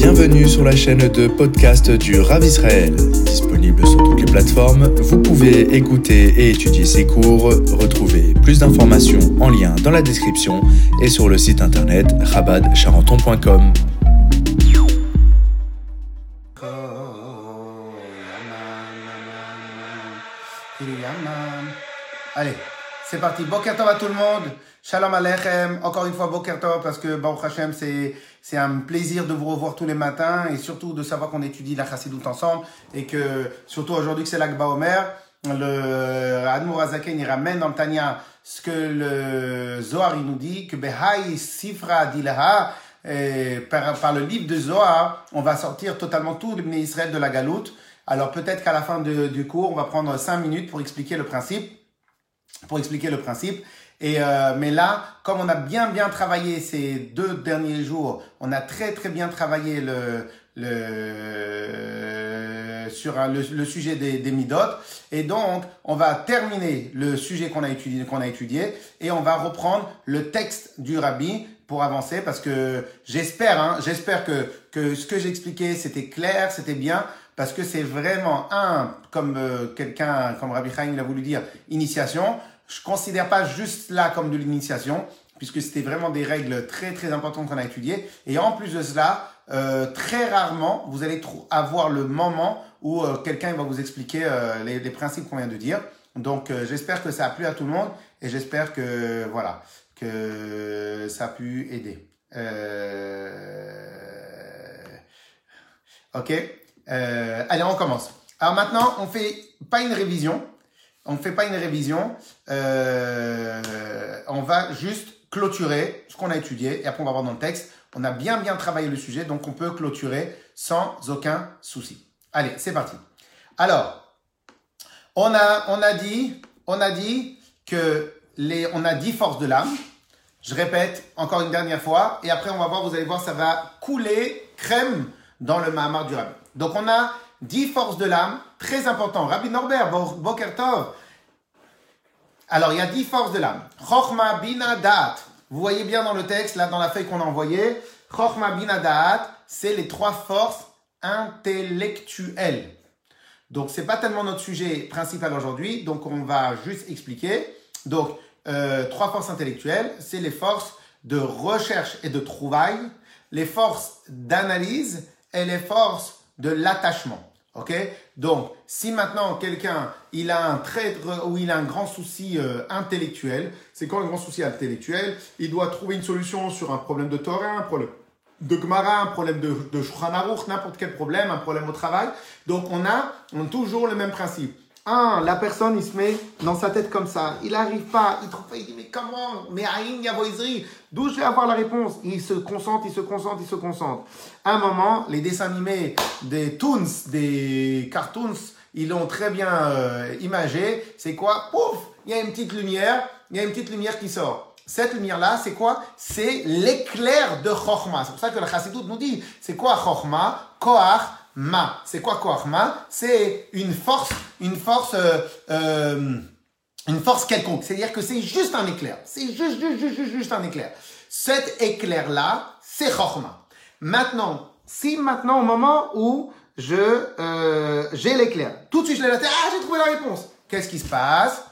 Bienvenue sur la chaîne de podcast du Rav Israël. Disponible sur toutes les plateformes, vous pouvez écouter et étudier ses cours. Retrouvez plus d'informations en lien dans la description et sur le site internet rabadcharenton.com. Allez, c'est parti. Boker Tov à tout le monde. Shalom Aleichem. Encore une fois, Boker Tov parce que Baruch Hashem, c'est, c'est un plaisir de vous revoir tous les matins et surtout de savoir qu'on étudie la Chassidoute ensemble et que surtout aujourd'hui que c'est l'Akba Omer, le Admour Azaken, il ramène dans le Tanya ce que le Zohar il nous dit que Behai Sifra Dilaha par, le livre de Zohar, on va sortir totalement tout le Israël de la galoute. Alors peut-être qu'à la fin du cours, on va prendre cinq minutes pour expliquer le principe pour expliquer le principe. Et euh, mais là, comme on a bien bien travaillé ces deux derniers jours, on a très très bien travaillé le le sur le, sujet des, des midotes et donc on va terminer le sujet qu'on a étudié qu'on a étudié et on va reprendre le texte du rabbi pour avancer parce que j'espère hein, j'espère que que ce que j'ai expliqué c'était clair c'était bien parce que c'est vraiment un, comme euh, quelqu'un, comme Rabbi Chaim l'a voulu dire, initiation. Je considère pas juste là comme de l'initiation, puisque c'était vraiment des règles très très importantes qu'on a étudiées. Et en plus de cela, euh, très rarement, vous allez avoir le moment où euh, quelqu'un va vous expliquer euh, les, les, principes qu'on vient de dire. Donc euh, j'espère que ça a plu à tout le monde et j'espère que voilà que ça a pu aider. ok. Allez, on commence. Alors maintenant, on fait pas une révision. On fait pas une révision. Euh, on va juste clôturer ce qu'on a étudié et après on va voir dans le texte. On a bien bien travaillé le sujet, donc on peut clôturer sans aucun souci. Allez, c'est parti. Alors, on a on a dit on a dit que les on a dix forces de l'âme. Je répète encore une dernière fois et après on va voir. Vous allez voir, ça va couler crème dans le Mahamar du Rabbi. Donc on a 10 forces de l'âme, très important. Rabbi Norbert, Boker Tov. Alors il y a 10 forces de l'âme. Chochma Bina Da'at. Vous voyez bien dans le texte, là dans la feuille qu'on a envoyée, Chochma Bina Da'at, c'est les trois forces intellectuelles. Donc c'est pas tellement notre sujet principal aujourd'hui, donc on va juste expliquer. Donc euh, trois forces intellectuelles, c'est les forces de recherche et de trouvaille, les forces d'analyse et les forces de l'attachement. Donc, si maintenant quelqu'un il a un trait ou il a un grand souci euh, intellectuel, c'est quoi un grand souci intellectuel? Il doit trouver une solution sur un problème de Torah, un problème de Gemara, un problème de, de n'importe quel problème, un problème au travail. Donc, on a, on a toujours le même principe. La personne, il se met dans sa tête comme ça. Il n'arrive pas, il trouve pas, il dit, mais comment? Mais Aïn Yavoizri, d'où je vais avoir la réponse? Il se concentre, il se concentre, il se concentre. À un moment, les dessins animés des toons, des cartoons, ils l'ont très bien euh, imagé. C'est quoi? Pouf Il y a une petite lumière, il y a une petite lumière qui sort. Cette lumière-là, c'est quoi? C'est l'éclair de Chochma. C'est pour ça que la Chassidut nous dit, c'est quoi Chochma Koach Ma. C'est quoi Ma? C'est une force, une force, euh, euh, une force quelconque. C'est-à-dire que c'est juste un éclair. C'est juste, juste, juste, juste un éclair. Cet éclair-là, c'est Chochma. Maintenant, si maintenant au moment où je euh, j'ai l'éclair, tout de suite je l'ai la tête, ah j'ai trouvé la réponse. Qu'est-ce qui se passe?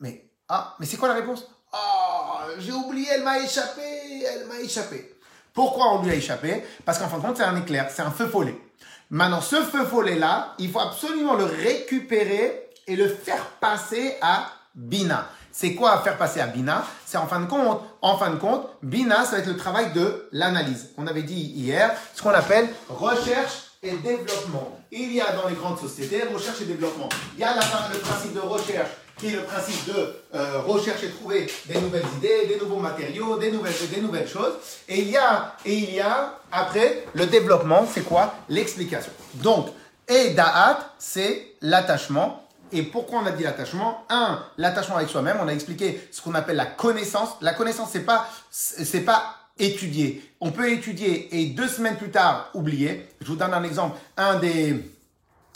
Mais ah, mais c'est quoi la réponse? Oh, j'ai oublié, elle m'a échappé, elle m'a échappé. Pourquoi on lui a échappé? Parce qu'en fin de compte, c'est un éclair, c'est un feu follet. Maintenant, ce feu follet-là, il faut absolument le récupérer et le faire passer à Bina. C'est quoi faire passer à Bina? C'est en fin de compte, en fin de compte, Bina, ça va être le travail de l'analyse. On avait dit hier ce qu'on appelle recherche et développement. Il y a dans les grandes sociétés recherche et développement. Il y a la, le principe de recherche qui est le principe de euh, recherche et trouver des nouvelles idées, des nouveaux matériaux, des nouvelles, des nouvelles choses. Et il y a, et il y a après le développement, c'est quoi? L'explication. Donc, et da'at, c'est l'attachement. Et pourquoi on a dit l'attachement? Un, l'attachement avec soi-même. On a expliqué ce qu'on appelle la connaissance. La connaissance, c'est pas, c'est pas étudier. On peut étudier et deux semaines plus tard oublier. Je vous donne un exemple. Un des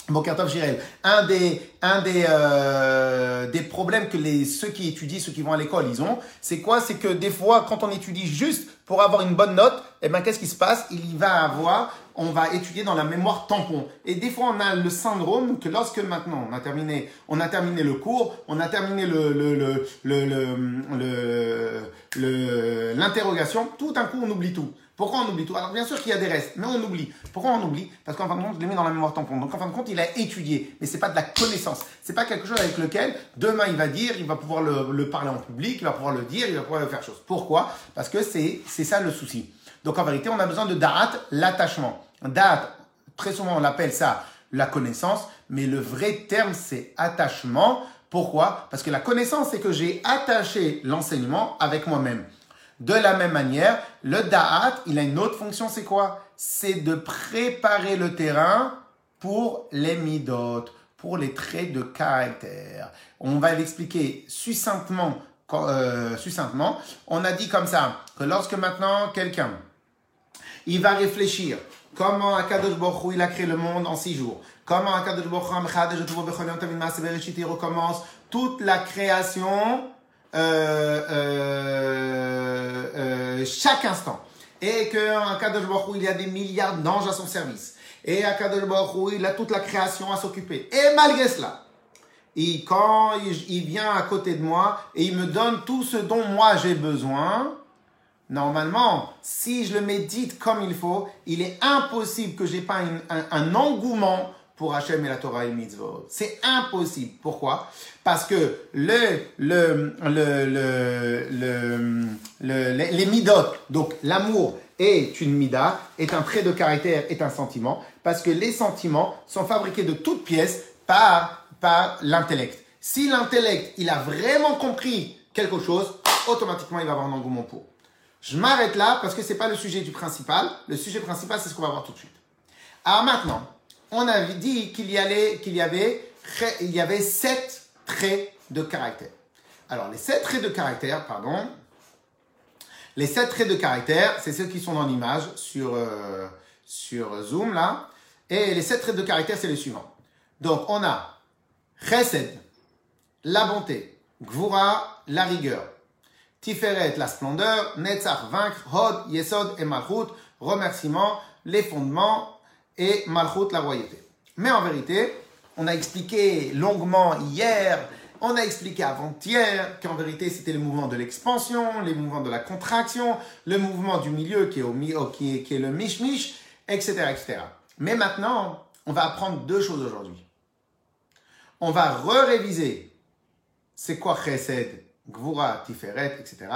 Bon, Jirel, un des, un des, euh, des problèmes que les, ceux qui étudient, ceux qui vont à l'école, ils ont, c'est quoi? C'est que des fois, quand on étudie juste pour avoir une bonne note, eh ben, qu'est-ce qui se passe? Il va avoir, on va étudier dans la mémoire tampon. Et des fois, on a le syndrome que lorsque maintenant, on a terminé, on a terminé le cours, on a terminé le, le, le, le, le, l'interrogation, tout d'un coup, on oublie tout. Pourquoi on oublie tout? Alors bien sûr qu'il y a des restes, mais on oublie. Pourquoi on oublie? Parce qu'en fin de compte, je l'ai mis dans la mémoire tampon. Donc en fin de compte, il a étudié, mais c'est pas de la connaissance. C'est pas quelque chose avec lequel demain il va dire, il va pouvoir le, parler en public, il va pouvoir le dire, il va pouvoir le faire chose. Pourquoi? Parce que c'est c'est ça le souci. Donc en vérité, on a besoin de da'at, l'attachement. Da'at, très souvent on appelle ça la connaissance, mais le vrai terme c'est attachement. Pourquoi? Parce que la connaissance, c'est que j'ai attaché l'enseignement avec moi-même. De la même manière, le da'at, il a une autre fonction, c'est quoi? C'est de préparer le terrain pour les midot, pour les traits de caractère. On va l'expliquer succinctement, euh, succinctement. On a dit comme ça, que lorsque maintenant quelqu'un, il va réfléchir comment Akadosh Baruch il a créé le monde en six jours, comment Akadosh Baruch Hu recommence toute la création euh, euh, euh, chaque instant. Et qu'un Kadosh Baruch il y a des milliards d'anges à son service. Et un Kadosh Baruch il a toute la création à s'occuper. Et malgré cela, et quand il, vient à côté de moi et il me donne tout ce dont moi j'ai besoin, normalement, si je le médite comme il faut, il est impossible que j'ai pas un, un engouement pour Hachem et la Torah et mitzvot. C'est impossible. Pourquoi? Parce que le, le, le, le, les midot, donc l'amour est une mida, est un trait de caractère, est un sentiment, parce que les sentiments sont fabriqués de toutes pièces par, par l'intellect. Si l'intellect, il a vraiment compris quelque chose, automatiquement, il va avoir un engouement pour. Je m'arrête là parce que c'est pas le sujet du principal. Le sujet principal, c'est ce qu'on va voir tout de suite. Alors maintenant, on avait dit qu'il y, avait, qu'il y avait, il y avait sept traits de caractère. Alors, les sept traits de caractère, pardon, les sept traits de caractère, c'est ceux qui sont dans l'image sur, euh, sur Zoom, là. Et les sept traits de caractère, c'est les suivants. Donc, on a Chesed, la bonté, Gvura, la rigueur, Tiferet, la splendeur, Netzach, vaincre, Hod, Yesod et Malchut, remerciement, les fondements, et Malchut, la royauté. Mais en vérité, on a expliqué longuement hier, on a expliqué avant-hier qu'en vérité c'était le mouvement de l'expansion, les mouvements de la contraction, le mouvement du milieu qui est, au, qui est, qui est le mish-mish, etc., etc. Mais maintenant, on va apprendre deux choses aujourd'hui. On va re-réviser c'est quoi Chesed, Gvura, Tiferet, etc.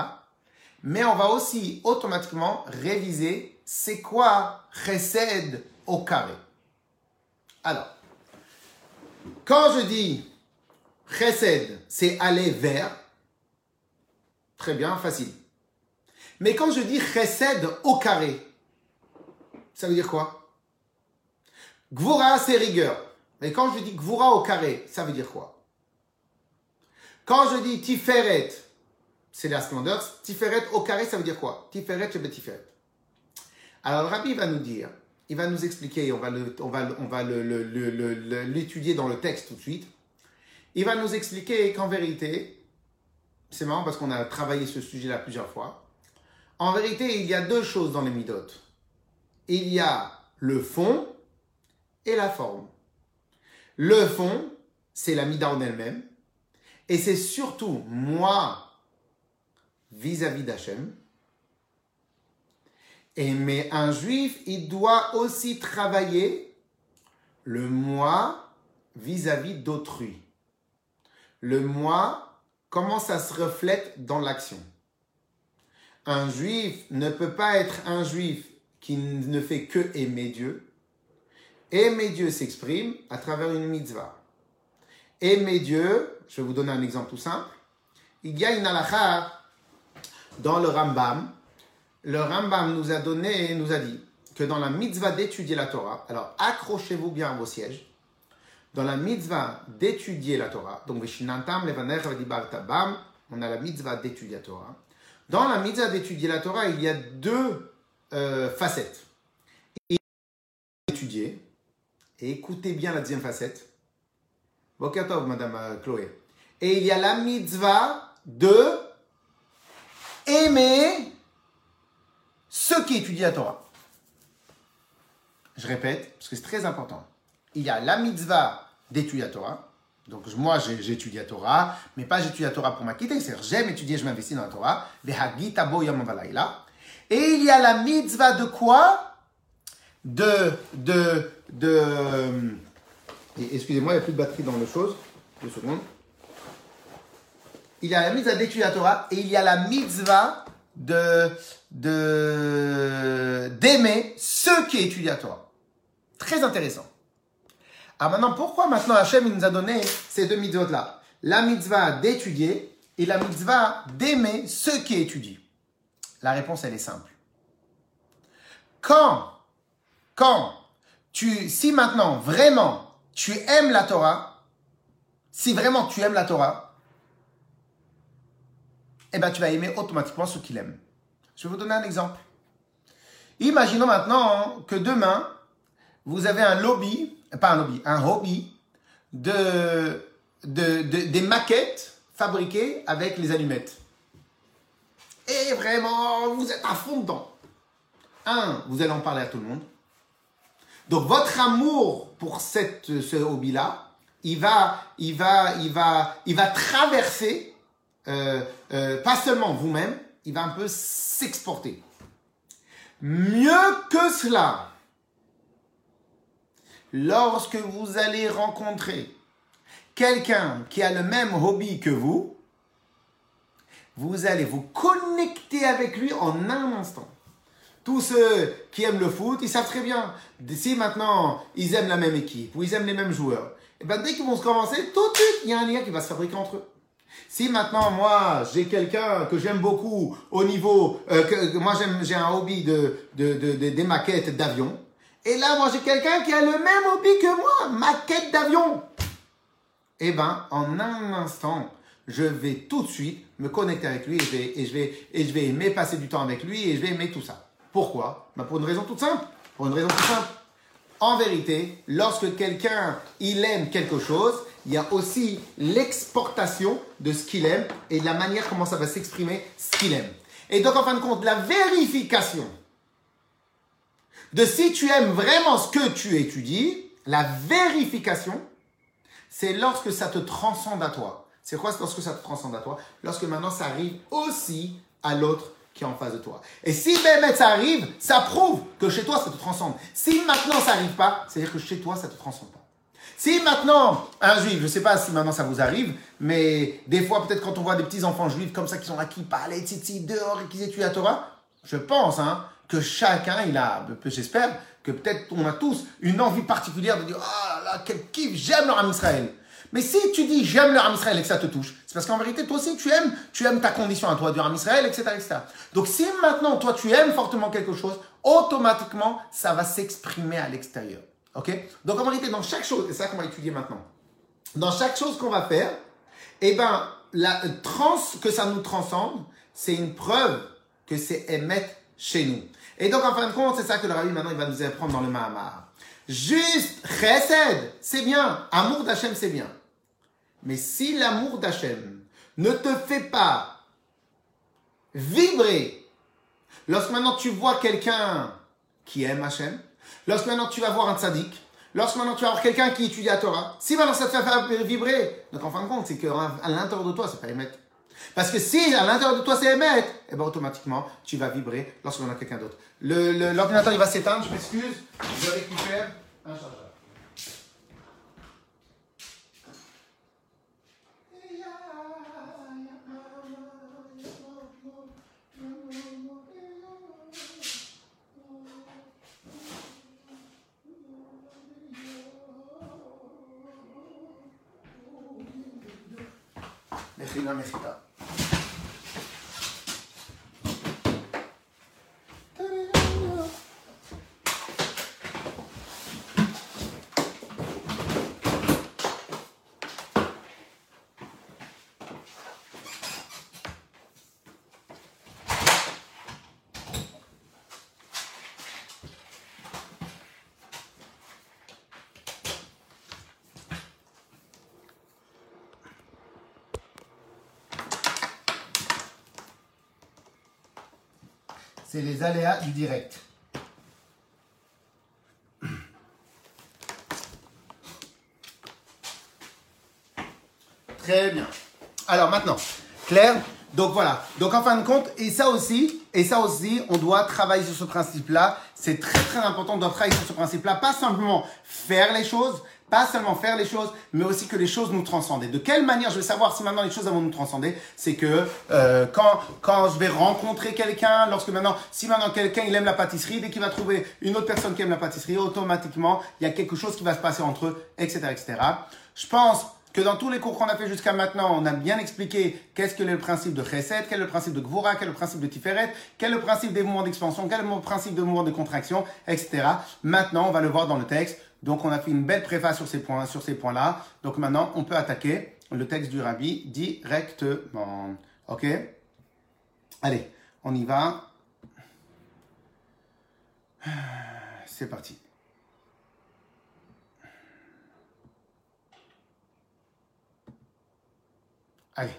Mais on va aussi automatiquement réviser c'est quoi Chesed, au carré. Alors, quand je dis chesed, c'est aller vers, très bien, facile. Mais quand je dis chesed au carré, ça veut dire quoi? Gvura, c'est rigueur. Mais quand je dis gvura au carré, ça veut dire quoi? Quand je dis tiferet, c'est la splendeur. Tiferet au carré, ça veut dire quoi? Tiferet, c'est tiferet. Alors le rabbi va nous dire il va nous expliquer, on va on va, on va l'étudier dans le texte tout de suite. Il va nous expliquer qu'en vérité, c'est marrant parce qu'on a travaillé ce sujet-là plusieurs fois. En vérité, il y a deux choses dans les midotes. Il y a le fond et la forme. Le fond, c'est la mida en elle-même. Et c'est surtout moi vis-à-vis d'Hachem et, mais un juif, il doit aussi travailler le moi vis-à-vis d'autrui. Le moi, comment ça se reflète dans l'action? Un juif ne peut pas être un juif qui ne fait que aimer Dieu. Aimer Dieu s'exprime à travers une mitzvah. Aimer Dieu, je vais vous donner un exemple tout simple. Il y a une halakha dans le Rambam le Rambam nous a donné, nous a dit que dans la mitzvah d'étudier la Torah, alors accrochez-vous bien à vos sièges, dans la mitzvah d'étudier la Torah, donc on a la mitzvah d'étudier la Torah. Dans la mitzvah d'étudier la Torah, il y a deux euh, facettes. Étudier Et écoutez bien la deuxième facette. Bokatov, Madame euh, Chloé. Et il y a la mitzvah de aimer ceux qui étudient la Torah. Je répète, parce que c'est très important. Il y a la mitzvah d'étudier la Torah. Donc moi, j'étudie la Torah, mais pas j'étudie la Torah pour m'acquitter. C'est-à-dire, j'aime étudier, je m'investis dans la Torah. Et il y a la mitzvah de quoi? De, de, de... Excusez-moi, il n'y a plus de batterie dans le chose. Deux secondes. Il y a la mitzvah d'étudier la Torah et il y a la mitzvah de d'aimer ceux qui étudient la Torah. Très intéressant. Alors maintenant, pourquoi maintenant Hachem nous a donné ces deux mitzvot-là? La mitzvah d'étudier et la mitzvah d'aimer ceux qui étudient. La réponse, elle est simple. Quand, quand tu, si maintenant vraiment tu aimes la Torah, si vraiment tu aimes la Torah, eh ben tu vas aimer automatiquement ceux qui l'aiment. Je vais vous donner un exemple. Imaginons maintenant que demain, vous avez un lobby, pas un lobby, un hobby de, de, des maquettes fabriquées avec les allumettes. Et vraiment, vous êtes à fond dedans. Un, vous allez en parler à tout le monde. Donc votre amour pour ce hobby-là, il va, il va, il va, il va traverser, euh, euh, pas seulement vous-même, il va un peu s'exporter. Mieux que cela, lorsque vous allez rencontrer quelqu'un qui a le même hobby que vous, vous allez vous connecter avec lui en un instant. Tous ceux qui aiment le foot, ils savent très bien. Si maintenant ils aiment la même équipe ou ils aiment les mêmes joueurs, et eh ben dès qu'ils vont se commencer, tout de suite, il y a un lien qui va se fabriquer entre eux. Si maintenant moi j'ai quelqu'un que j'aime beaucoup au niveau, euh, moi j'ai un hobby de, de, de des maquettes d'avions, et là, moi, j'ai quelqu'un qui a le même hobby que moi, maquette d'avion. Eh ben, en un instant, je vais tout de suite me connecter avec lui et je vais, et je vais, et je vais aimer passer du temps avec lui et je vais aimer tout ça. Pourquoi? Ben Pour une raison toute simple. Pour une raison toute simple. En vérité, lorsque quelqu'un, il aime quelque chose, il y a aussi l'exportation de ce qu'il aime et de la manière comment ça va s'exprimer, ce qu'il aime. Et donc, en fin de compte, la vérification de si tu aimes vraiment ce que tu étudies, la vérification, c'est lorsque ça te transcende à toi. C'est quoi lorsque ça te transcende à toi? Lorsque maintenant ça arrive aussi à l'autre qui est en face de toi. Et si même ça arrive, ça prouve que chez toi ça te transcende. Si maintenant ça arrive pas, c'est-à-dire que chez toi ça te transcende pas. Si maintenant, un juif, je ne sais pas si maintenant ça vous arrive, mais des fois, peut-être quand on voit des petits enfants juifs comme ça qui sont là, qui parlent, titi, dehors et qui étudient la Torah, je pense, hein, que chacun, il a, j'espère, que peut-être on a tous une envie particulière de dire, ah là là, quel kiff, j'aime âme Israël. Mais si tu dis j'aime leur âme Israël et que ça te touche, c'est parce qu'en vérité, toi aussi, tu aimes, tu aimes ta condition à toi du âme Israël, etc., etc. Donc si maintenant, toi, tu aimes fortement quelque chose, automatiquement, ça va s'exprimer à l'extérieur. Ok? Donc en vérité, dans chaque chose, c'est ça qu'on va étudier maintenant, dans chaque chose qu'on va faire, eh ben, la trans, que ça nous transcende, c'est une preuve que c'est émettre chez nous. Et donc, en fin de compte, c'est ça que le rabbi maintenant il va nous apprendre dans le Mahamar. Juste chesed, c'est bien. Amour d'Hachem, c'est bien. Mais si l'amour d'Hachem ne te fait pas vibrer, lorsque maintenant tu vois quelqu'un qui aime Hachem, lorsque maintenant tu vas voir un tzaddik, lorsque maintenant tu vas voir quelqu'un qui étudie la Torah, si maintenant ça te fait vibrer, donc en fin de compte, c'est qu'à l'intérieur de toi, c'est pas émettre. Parce que si à l'intérieur de toi c'est émettre, eh ben automatiquement tu vas vibrer lorsqu'on a quelqu'un d'autre. L'ordinateur il va s'éteindre, je m'excuse, je récupère un chargeur. si lo. Les aléas du direct. Très bien. Alors maintenant, Claire, donc voilà. Donc en fin de compte, et ça aussi, et ça aussi, on doit travailler sur ce principe-là. C'est très très important de travailler sur ce principe-là. Pas simplement faire les choses, pas seulement faire les choses, mais aussi que les choses nous transcendent. Et de quelle manière je vais savoir si maintenant les choses vont nous transcender C'est que euh, quand, quand je vais rencontrer quelqu'un, lorsque maintenant, si maintenant quelqu'un il aime la pâtisserie, dès qu'il va trouver une autre personne qui aime la pâtisserie, automatiquement, il y a quelque chose qui va se passer entre eux, etc. etc. Je pense que dans tous les cours qu'on a fait jusqu'à maintenant, on a bien expliqué qu'est-ce que le principe de Chesed, quel est le principe de Gvura, quel est le principe de Tiferet, quel est le principe des mouvements d'expansion, quel est le principe de mouvement de contraction, etc. Maintenant, on va le voir dans le texte. Donc, on a fait une belle préface sur ces points, points-là. Donc, maintenant, on peut attaquer le texte du Rabbi directement. Ok? Allez, on y va. C'est parti. Allez.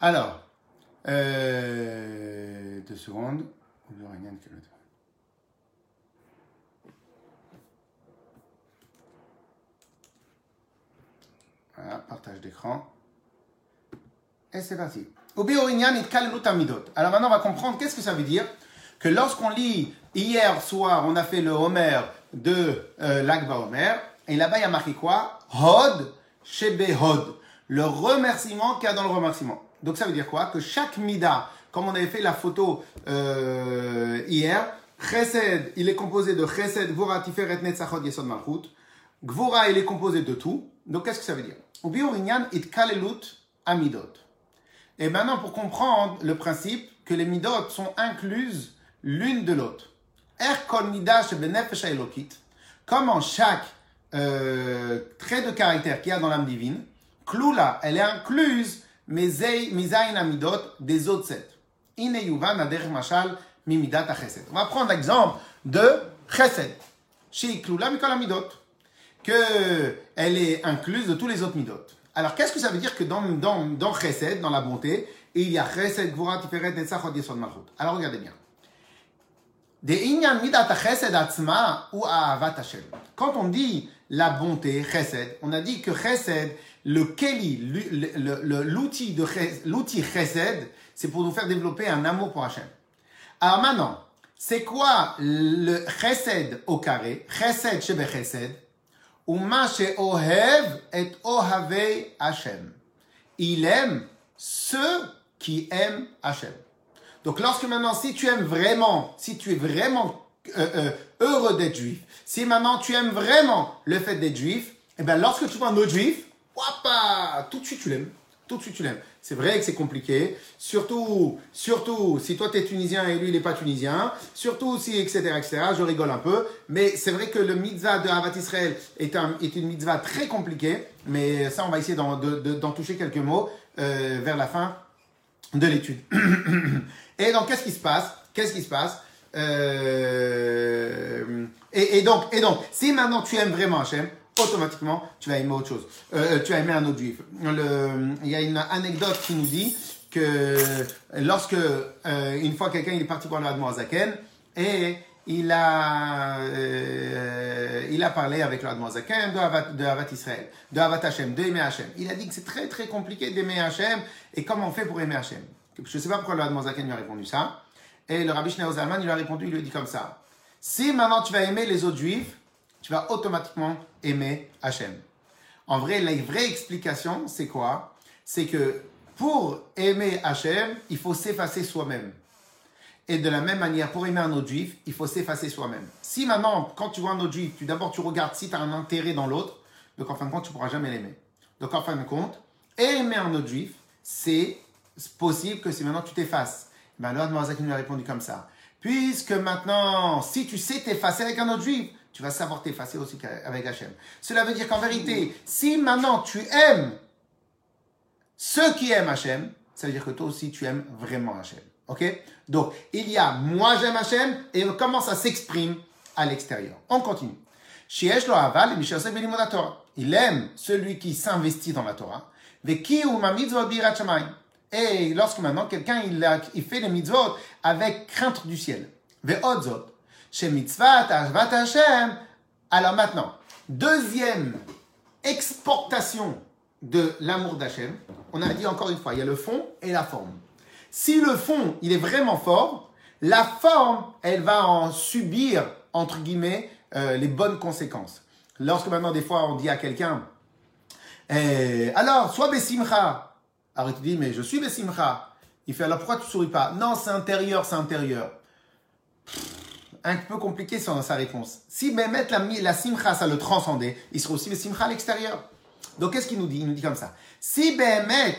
Alors, euh, deux secondes. Voilà, partage d'écran. Et c'est parti. Alors maintenant, on va comprendre qu'est-ce que ça veut dire que lorsqu'on lit hier soir, on a fait le Homer de euh, Homer, et là-bas il y a marqué quoi? Hod Shebe Hod. Le remerciement qu'il y a dans le remerciement. Donc ça veut dire quoi Que chaque Mida, comme on avait fait la photo euh, hier, Chesed, il est composé de Chesed, Gvura, Tiferet, Netzachot, Yesod, Malchut. Gvura, il est composé de tout. Donc qu'est-ce que ça veut dire it kalelut amidot. Et maintenant, pour comprendre le principe que les midot sont incluses l'une de l'autre. Comment chaque euh, trait de caractère qu'il y a dans l'âme divine, Klula, elle est incluse Amidot des autres On va prendre l'exemple de Chesed. Chez Mikol Amidot. Que elle est incluse de tous les autres Midot. Alors qu'est-ce que ça veut dire que dans, dans, dans Chesed, dans la bonté, il y a Chesed, Gvura, Tiferet, Netzach, Yesod, Malchut. Alors regardez bien. Quand on dit la bonté, chesed, on a dit que chesed, le keli, l'outil chesed, c'est pour nous faire développer un amour pour Hachem. Alors maintenant, c'est quoi le chesed au carré? Chesed shebe chesed. Uma et ohave Hachem. Il aime ceux qui aiment Hachem. Donc lorsque maintenant, si tu aimes vraiment, si tu es vraiment euh, euh, heureux d'être juif, si maintenant tu aimes vraiment le fait d'être juif, eh bien lorsque tu vois un autre juif, wapa, tout de suite tu l'aimes. Tout de suite tu l'aimes. C'est vrai que c'est compliqué, surtout, surtout si toi tu es tunisien et lui il n'est pas tunisien, surtout si, etc., etc., je rigole un peu, mais c'est vrai que le mitzvah de Havat Israël est, un, est une mitzvah très compliquée, mais ça on va essayer d'en toucher quelques mots euh, vers la fin de l'étude. Et donc, qu'est-ce qui se passe? Qu'est-ce qui se passe? Euh, et, donc, et donc, si maintenant tu aimes vraiment Hachem, automatiquement, tu vas aimer autre chose. Euh, tu vas aimer un autre juif. il y a une anecdote qui nous dit que lorsque, euh, une fois, quelqu'un est parti voir le Zaken et il a, il a parlé avec le Zaken de Havat, de Havat Israël, de Havat Hashem, d'aimer Hashem. Il a dit que c'est très très compliqué d'aimer Hashem et comment on fait pour aimer Hashem? Je ne sais pas pourquoi le lui a répondu ça. Et le Rabbi Shneur Zalman, il lui a répondu, il lui a dit comme ça. Si maintenant tu vas aimer les autres juifs, tu vas automatiquement aimer Hachem. En vrai, la vraie explication, c'est quoi? C'est que pour aimer Hachem, il faut s'effacer soi-même. Et de la même manière, pour aimer un autre juif, il faut s'effacer soi-même. Si maintenant, quand tu vois un autre juif, tu d'abord tu regardes si tu as un intérêt dans l'autre, donc en fin de compte, tu pourras jamais l'aimer. Donc en fin de compte, aimer un autre juif, c'est possible que si maintenant tu t'effaces. Ben, le qui nous a répondu comme ça. Puisque maintenant, si tu sais t'effacer avec un autre juif, tu vas savoir t'effacer aussi avec Hachem. Cela veut dire qu'en vérité, si maintenant tu aimes ceux qui aiment Hachem, ça veut dire que toi aussi tu aimes vraiment Hachem. Ok? Donc, il y a moi j'aime Hachem et comment ça s'exprime à l'extérieur. On continue. Il aime celui qui s'investit dans la Torah. Et lorsque maintenant quelqu'un il, il fait les mitzvot avec crainte du ciel. Ve'odzot. Chez mitzvat ashvat Hashem. Alors maintenant, deuxième exportation de l'amour d'Hachem. On a dit encore une fois, il y a le fond et la forme. Si le fond, il est vraiment fort, la forme, elle va en subir, entre guillemets, euh, les bonnes conséquences. Lorsque maintenant, des fois, on dit à quelqu'un, eh, alors, sois Bessimcha. Alors, il te dit, mais je suis Bessimcha. Il fait, alors pourquoi tu souris pas? Non, c'est intérieur, c'est intérieur. Un peu compliqué son- sa réponse. Si Mehmet, la, la Simcha, ça le transcendait, il serait aussi Bessimcha à l'extérieur. Donc, qu'est-ce qu'il nous dit? Il nous dit comme ça. Si Behemet,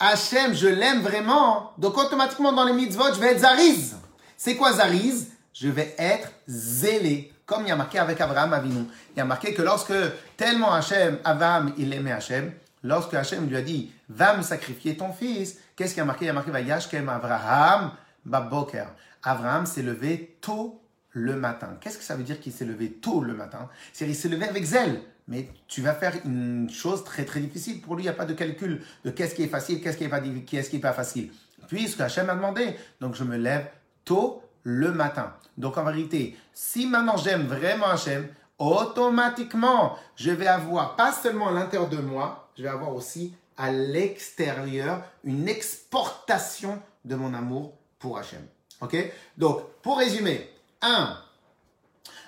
Hachem, je l'aime vraiment, donc automatiquement dans les mitzvot, je vais être Zariz. C'est quoi Zariz? Je vais être zélé. Comme il y a marqué avec Abraham Avinu. Il y a marqué que lorsque tellement Hachem, Abraham, il aimait Hachem, lorsque Hachem lui a dit, va me sacrifier ton fils, qu'est-ce qu'il y a marqué? Il y a marqué, Vayashkem Abraham Baboker. Abraham s'est levé tôt le matin. Qu'est-ce que ça veut dire qu'il s'est levé tôt le matin? C'est-à-dire qu'il s'est levé avec zèle. Mais tu vas faire une chose très très difficile. Pour lui, il n'y a pas de calcul de qu'est-ce qui est facile, qu'est-ce qui n'est pas, qu'est-ce qui est pas facile. Puisque Hachem m'a demandé. Donc je me lève tôt le matin. Donc en vérité, si maintenant j'aime vraiment Hachem, automatiquement, je vais avoir pas seulement à l'intérieur de moi, je vais avoir aussi à l'extérieur une exportation de mon amour pour Hachem. Ok? Donc, pour résumer, 1.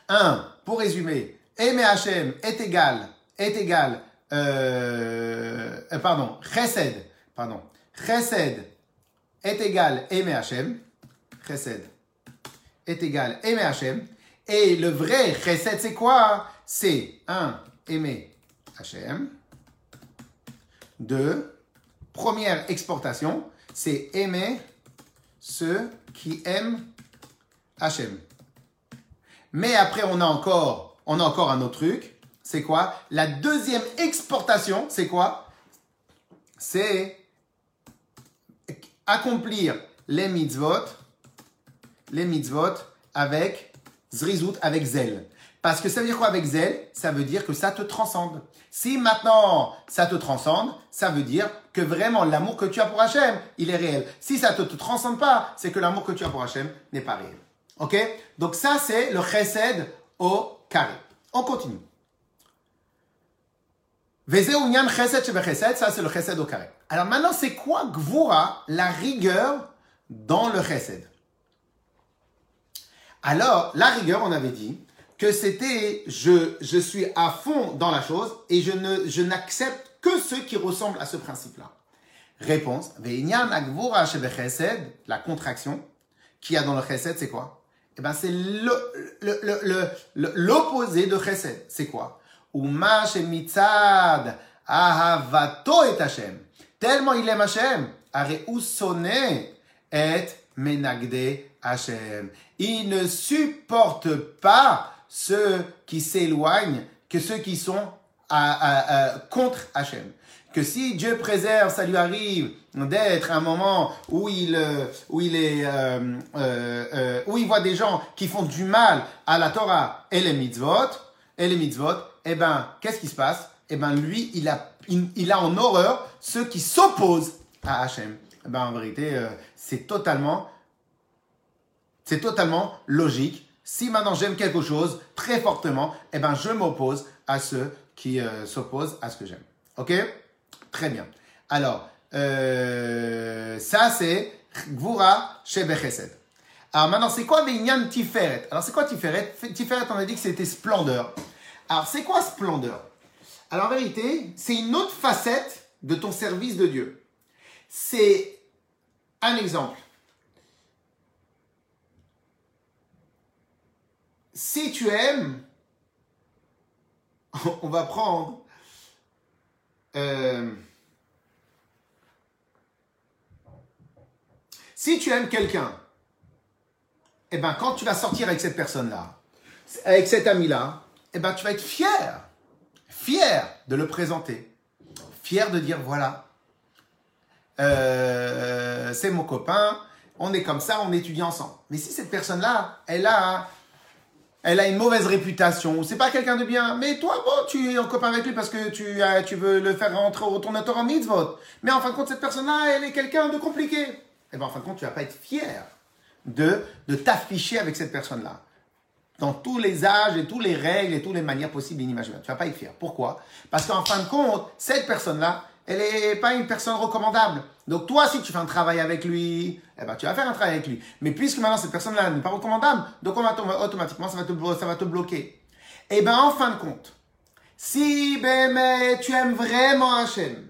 1. Pour résumer, aimer Hachem est égal, est égal, euh, euh, pardon, chesed, pardon, chesed est égal aimer Hachem, chesed est égal aimer Hachem, et le vrai chesed c'est quoi? C'est 1. Aimer Hachem, 2. Première exportation, c'est aimer ceux qui aiment Hachem. Mais après, on a encore, on a encore un autre truc. C'est quoi? La deuxième exportation, c'est quoi? C'est accomplir les mitzvot, les mitzvot avec zrizout, avec zèle. Parce que ça veut dire quoi avec zèle? Ça veut dire que ça te transcende. Si maintenant ça te transcende, ça veut dire que vraiment l'amour que tu as pour Hachem, il est réel. Si ça ne te, te transcende pas, c'est que l'amour que tu as pour Hachem n'est pas réel. Ok? Donc ça, c'est le chesed au carré. On continue. Ça c'est le chesed au carré. Alors maintenant, c'est quoi gvura, la rigueur dans le chesed? Alors, la rigueur, on avait dit que c'était je, je suis à fond dans la chose et je ne je n'accepte que ceux qui ressemblent à ce principe-là. Réponse, la contraction qu'il y a dans le chesed, c'est quoi? Eh ben, c'est l'opposé de chesed. C'est quoi? Uma shemitzad ahavato et Hashem. Tellement il aime Hashem, are usone et menagde Hashem. Il ne supporte pas ceux qui s'éloignent, que ceux qui sont contre Hachem. Que si Dieu préserve, ça lui arrive d'être un moment où il, euh, euh, euh, où il voit des gens qui font du mal à la Torah et les mitzvot, et les mitzvot, eh ben, qu'est-ce qui se passe? Eh ben, lui, il a, en horreur ceux qui s'opposent à Hachem. Eh ben, en vérité, c'est totalement, logique. Si maintenant j'aime quelque chose très fortement, eh ben je m'oppose à ceux qui s'opposent à ce que j'aime. Très bien. Alors, euh, ça c'est Gvura Shebe Chesed. Alors maintenant, c'est quoi Vinyan Tiferet? Alors c'est quoi Tiferet? Tiferet, on a dit que c'était splendeur. Alors c'est quoi splendeur? Alors en vérité, c'est une autre facette de ton service de Dieu. C'est un exemple. si tu aimes, on va prendre euh, si tu aimes quelqu'un, eh ben quand tu vas sortir avec cette personne-là, avec cet ami-là, eh ben tu vas être fier, fier de le présenter, fier de dire voilà, euh, c'est mon copain, on est comme ça, on étudie ensemble. Mais si cette personne-là, elle a elle a une mauvaise réputation, c'est pas quelqu'un de bien, mais toi, tu es en copain avec lui parce que tu, tu veux le faire rentrer au retourner en mitzvot. Mais en fin de compte, cette personne-là, elle est quelqu'un de compliqué. Et eh bien, en fin de compte, tu vas pas être fier de, de t'afficher avec cette personne-là. Dans tous les âges et toutes les règles et toutes les manières possibles et inimaginables. Tu vas pas être fier. Pourquoi? Parce qu'en fin de compte, cette personne-là, elle n'est pas une personne recommandable. Donc toi, si tu fais un travail avec lui, eh ben, tu vas faire un travail avec lui. Mais puisque maintenant cette personne-là n'est pas recommandable, donc on va automatiquement, ça va te, bloquer. Eh ben, en fin de compte, si ben, tu aimes vraiment Hachem,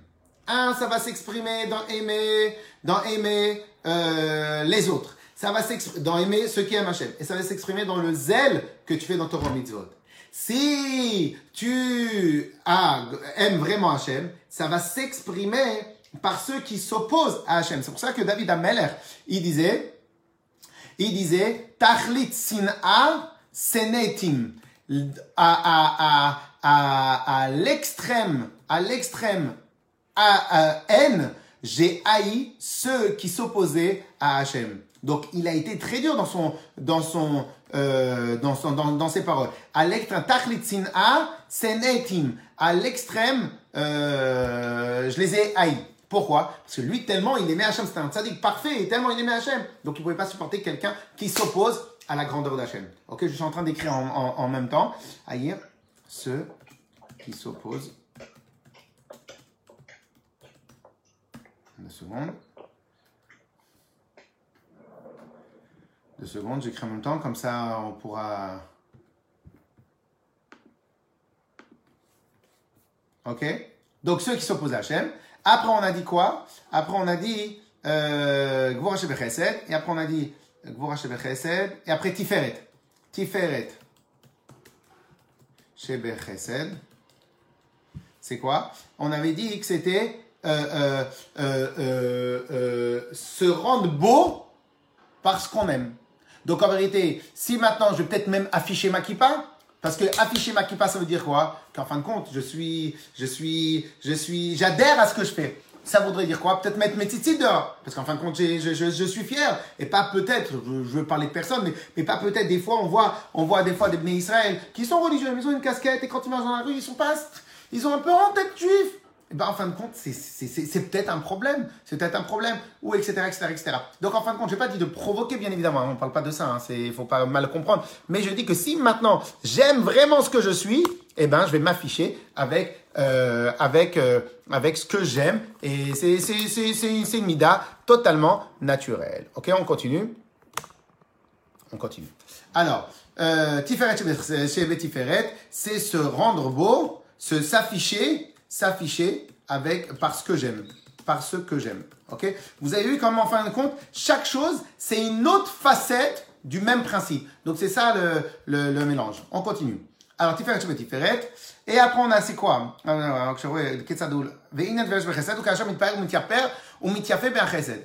un, ça va s'exprimer dans aimer, dans aimer euh, les autres. Ça va s'exprimer dans aimer ceux qui aiment Hachem. Et ça va s'exprimer dans le zèle que tu fais dans ton mitzvot. Si tu aimes vraiment Hachem, ça va s'exprimer par ceux qui s'opposent à Hachem. C'est pour ça que David Ameller, il disait, il disait, Tachlit sin'a senetim. À, à, l'extrême, à l'extrême, à, haine, j'ai haï ceux qui s'opposaient à Hachem. Donc, il a été très dur dans son, dans son, euh, dans, dans, dans ses paroles. À l'extrême. À l'extrême, euh, je les ai haïs. Pourquoi? Parce que lui, tellement il aimait Hachem, c'était un tzaddik parfait, et tellement il aimait Hachem. Donc il ne pouvait pas supporter quelqu'un qui s'oppose à la grandeur d'Hachem. Ok, je suis en train d'écrire en, en, en, même temps. Aïe, ceux qui s'opposent. Deux secondes. Deux secondes, j'écris en même temps, comme ça on pourra. Ok Donc ceux qui s'opposent à Hachem. Après on a dit quoi? Après on a dit euh. Et après on a dit Gvura Chesed. Et après Tiferet. Tiferet. Chesed. C'est quoi? On avait dit que c'était euh, euh, euh, se rendre beau parce qu'on aime. Donc en vérité, si maintenant je vais peut-être même afficher ma kippa, parce que afficher ma kippa, ça veut dire quoi? Qu'en fin de compte, je suis, je suis, je suis, j'adhère à ce que je fais. Ça voudrait dire quoi? Peut-être mettre mes tzitzit dehors. Parce qu'en fin de compte, je, je, je, suis fier. Et pas peut-être, je, veux parler de personne, mais, mais pas peut-être. Des fois, on voit, on voit des fois des bénis Israël qui sont religieux, ils ont une casquette et quand ils marchent dans la rue, ils sont pas, ils ont un peu en tête juif. Et ben, en fin de compte, c'est peut-être un problème. C'est peut-être un problème. Ou etc., etc., etc. Donc, en fin de compte, je n'ai pas dit de provoquer, bien évidemment. On ne parle pas de ça. Il hein, ne faut pas mal comprendre. Mais je dis que si maintenant, j'aime vraiment ce que je suis, eh ben, je vais m'afficher avec, euh, avec, euh, avec ce que j'aime. Et c'est une mida totalement naturelle. Ok, on continue. On continue. Alors, euh, c'est se rendre beau, se s'afficher s'afficher avec parce que j'aime, parce que j'aime. Ok? Vous avez vu comment en fin de compte, chaque chose, c'est une autre facette du même principe. Donc c'est ça le, le, le, mélange. On continue. Alors Tiferet Tiferet. Et après on a c'est quoi?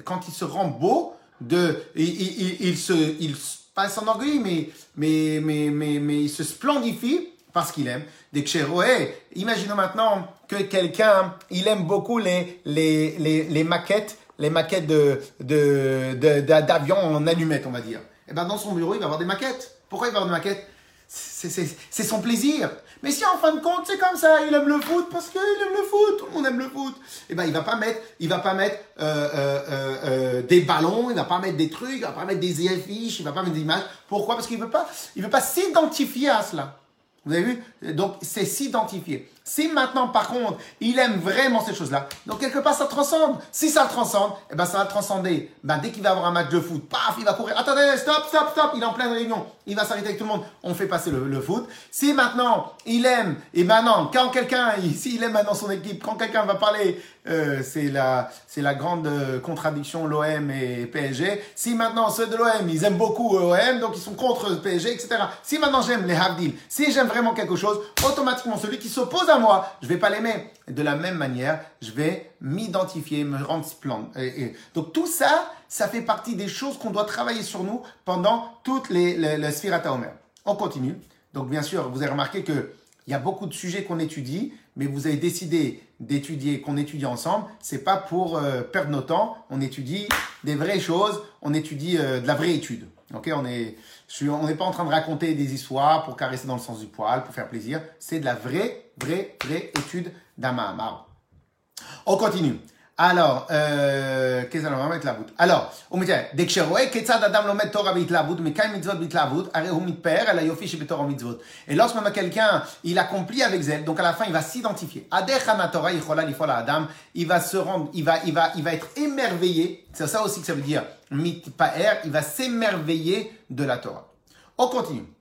Quand il se rend beau, de, il, il, il se, il, pas s'enorgueillit, mais, mais, mais, mais, mais il se splendifie parce qu'il aime. Des Ksheroé, imaginons maintenant que quelqu'un, il aime beaucoup les, les, les, les maquettes, les maquettes de, de, en allumettes, on va dire. Et eh ben dans son bureau, il va avoir des maquettes. Pourquoi il va avoir des maquettes? C'est son plaisir. Mais si en fin de compte c'est comme ça, il aime le foot parce qu'il aime le foot, tout le monde aime le foot. Et eh ben il va pas mettre, il va pas mettre euh, euh, euh, des ballons, il va pas mettre des trucs, il va pas mettre des affiches, il va pas mettre des images. Pourquoi? Parce qu'il veut pas, il veut pas s'identifier à cela. Vous avez vu? Donc, c'est s'identifier. Si maintenant, par contre, il aime vraiment ces choses-là, donc quelque part, ça transcende. Si ça le transcende, eh ben, ça va transcender. Ben, dès qu'il va avoir un match de foot, paf, il va courir. Attendez, stop, stop, stop. Il est en pleine réunion. Il va s'arrêter avec tout le monde. On fait passer le, foot. Si maintenant, il aime, et maintenant, quand quelqu'un, s'il aime maintenant son équipe, quand quelqu'un va parler, euh, c'est la, c'est la grande euh, contradiction l'OM et PSG. Si maintenant ceux de l'OM, ils aiment beaucoup l'OM, donc ils sont contre PSG, etc. Si maintenant j'aime les Havdil, si j'aime vraiment quelque chose, automatiquement celui qui s'oppose à moi, je vais pas l'aimer. De la même manière, je vais m'identifier, me rendre splendide. Et, donc tout ça, ça fait partie des choses qu'on doit travailler sur nous pendant toutes les, les, les. On continue. Donc bien sûr, vous avez remarqué que il y a beaucoup de sujets qu'on étudie, mais vous avez décidé d'étudier, qu'on étudie ensemble. C'est pas pour euh, perdre nos temps. On étudie des vraies choses. On étudie euh, de la vraie étude. Ok, on est, on n'est pas en train de raconter des histoires pour caresser dans le sens du poil, pour faire plaisir. C'est de la vraie, vraie, vraie étude d'un Mahamar. On continue. Alors, qu'est-ce qu'on va mettre la voûte Alors, on me dit, dès que je vois que adam lomet Torah bitlavut, mais quand mitzvot bitlavut, aré hu mitper, el ayofi she betorah mitzvot. Et lorsque quelqu'un, il accomplit avec zèle, donc à la fin, il va s'identifier. Adech Torah yichola lifola adam, il va se rendre, il va, il va, il va être émerveillé. C'est ça aussi que ça veut dire mitpaer, il va s'émerveiller de la Torah. On continue.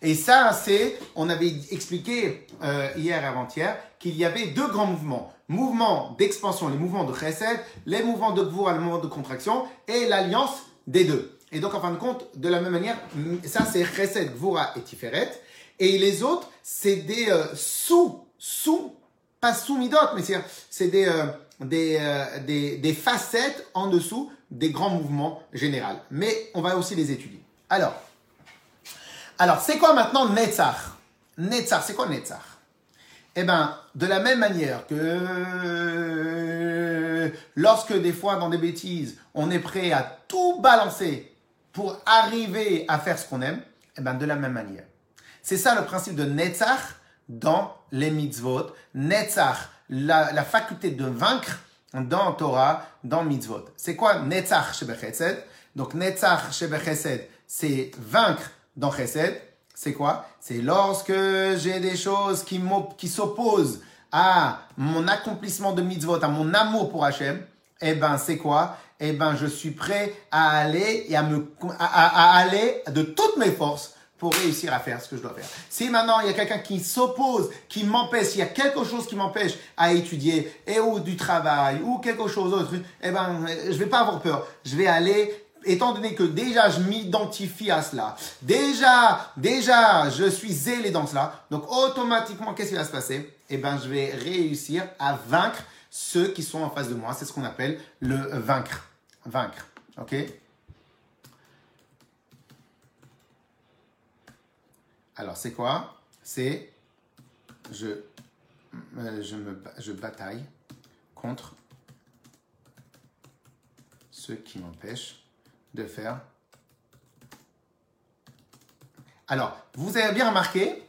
Et ça, c'est, on avait expliqué euh, hier avant-hier qu'il y avait deux grands mouvements. Mouvement d'expansion, les mouvements de chesed, les mouvements de gvoura, le mouvement de contraction, et l'alliance des deux. Et donc, en fin de compte, de la même manière, ça c'est chesed, gvoura et tiferet. Et les autres, c'est des euh, sous, sous, pas sous midot, mais c'est des, euh, des, des, des facettes en dessous des grands mouvements généraux. Mais on va aussi les étudier. Alors, alors c'est quoi maintenant Netzach? Netzach, c'est quoi Netzach? Eh bien, de la même manière que lorsque des fois dans des bêtises, on est prêt à tout balancer pour arriver à faire ce qu'on aime, eh bien, de la même manière. C'est ça le principe de Netzach dans les mitzvot. Netzach, la faculté de vaincre dans Torah, dans Mitzvot. C'est quoi Netzach Shebechesed? Donc Netzach Shebechesed, c'est vaincre dans Chesed. C'est quoi? C'est lorsque j'ai des choses qui, s'opposent à mon accomplissement de mitzvot, à mon amour pour Hachem, eh ben c'est quoi? Eh ben je suis prêt à aller et à me à aller de toutes mes forces pour réussir à faire ce que je dois faire. Si maintenant il y a quelqu'un qui s'oppose, qui m'empêche, il y a quelque chose qui m'empêche à étudier, et ou du travail, ou quelque chose d'autre, eh ben, je vais pas avoir peur. Je vais aller étant donné que déjà je m'identifie à cela, déjà, déjà je suis zélé dans cela, donc automatiquement qu'est-ce qui va se passer? Eh ben, je vais réussir à vaincre ceux qui sont en face de moi. C'est ce qu'on appelle le vaincre, vaincre. Ok? Alors, c'est quoi? C'est je, euh, je, me, je bataille contre ceux qui m'empêchent de faire. Alors, vous avez bien remarqué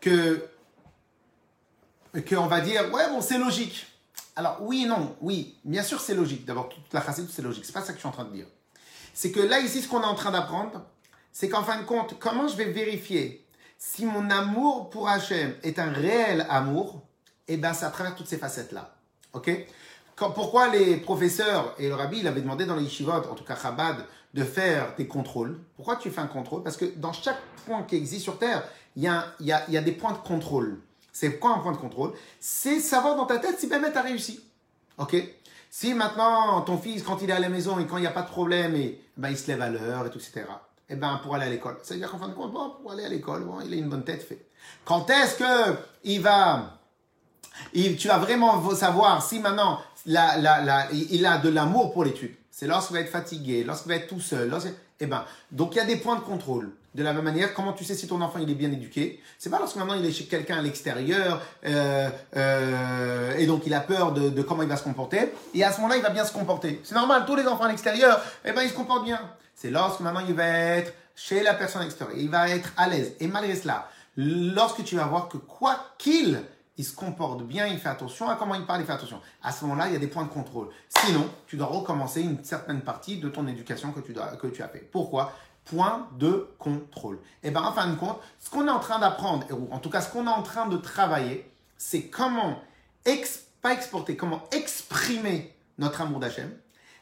que qu'on va dire ouais bon c'est logique. Alors oui et non, oui, bien sûr c'est logique. D'abord toute la chassidut c'est logique. C'est pas ça que je suis en train de dire. C'est que là ici ce qu'on est en train d'apprendre, c'est qu'en fin de compte, comment je vais vérifier si mon amour pour Hachem est un réel amour, eh bien, c'est à travers toutes ces facettes-là. Ok? Pourquoi les professeurs et le rabbi, il avait demandé dans les yeshivot, en tout cas Chabad, de faire des contrôles? Pourquoi tu fais un contrôle? Parce que dans chaque point qui existe sur Terre, il y a, a, a, des points de contrôle. C'est quoi un point de contrôle? C'est savoir dans ta tête si ben tu as réussi. Ok? Si maintenant, ton fils, quand il est à la maison et quand il n'y a pas de problème, et, ben, il se lève à l'heure et tout, etc eh ben, pour aller à l'école. C'est-à-dire qu'en fin de compte, bon, pour aller à l'école, bon, il a une bonne tête fait. Quand est-ce que il va, il, tu vas vraiment savoir si maintenant la, la, la, il a de l'amour pour l'étude? C'est lorsqu'il va être fatigué, lorsqu'il va être tout seul. Eh ben, donc il y a des points de contrôle. De la même manière, comment tu sais si ton enfant il est bien éduqué? C'est pas lorsque maintenant il est chez quelqu'un à l'extérieur euh, euh, et donc il a peur de, de, comment il va se comporter. Et à ce moment-là, il va bien se comporter. C'est normal, tous les enfants à l'extérieur, eh ben ils se comportent bien. C'est lorsque maintenant il va être chez la personne extérieure, il va être à l'aise. Et malgré cela, lorsque tu vas voir que quoi qu'il il se comporte bien, il fait attention à comment il parle, il fait attention. À ce moment-là, il y a des points de contrôle. Sinon, tu dois recommencer une certaine partie de ton éducation que tu, as fait. Pourquoi? Point de contrôle. Et eh bien, en fin de compte, ce qu'on est en train d'apprendre, ou en tout cas ce qu'on est en train de travailler, c'est comment, pas exporter, comment exprimer notre amour d'Hachem,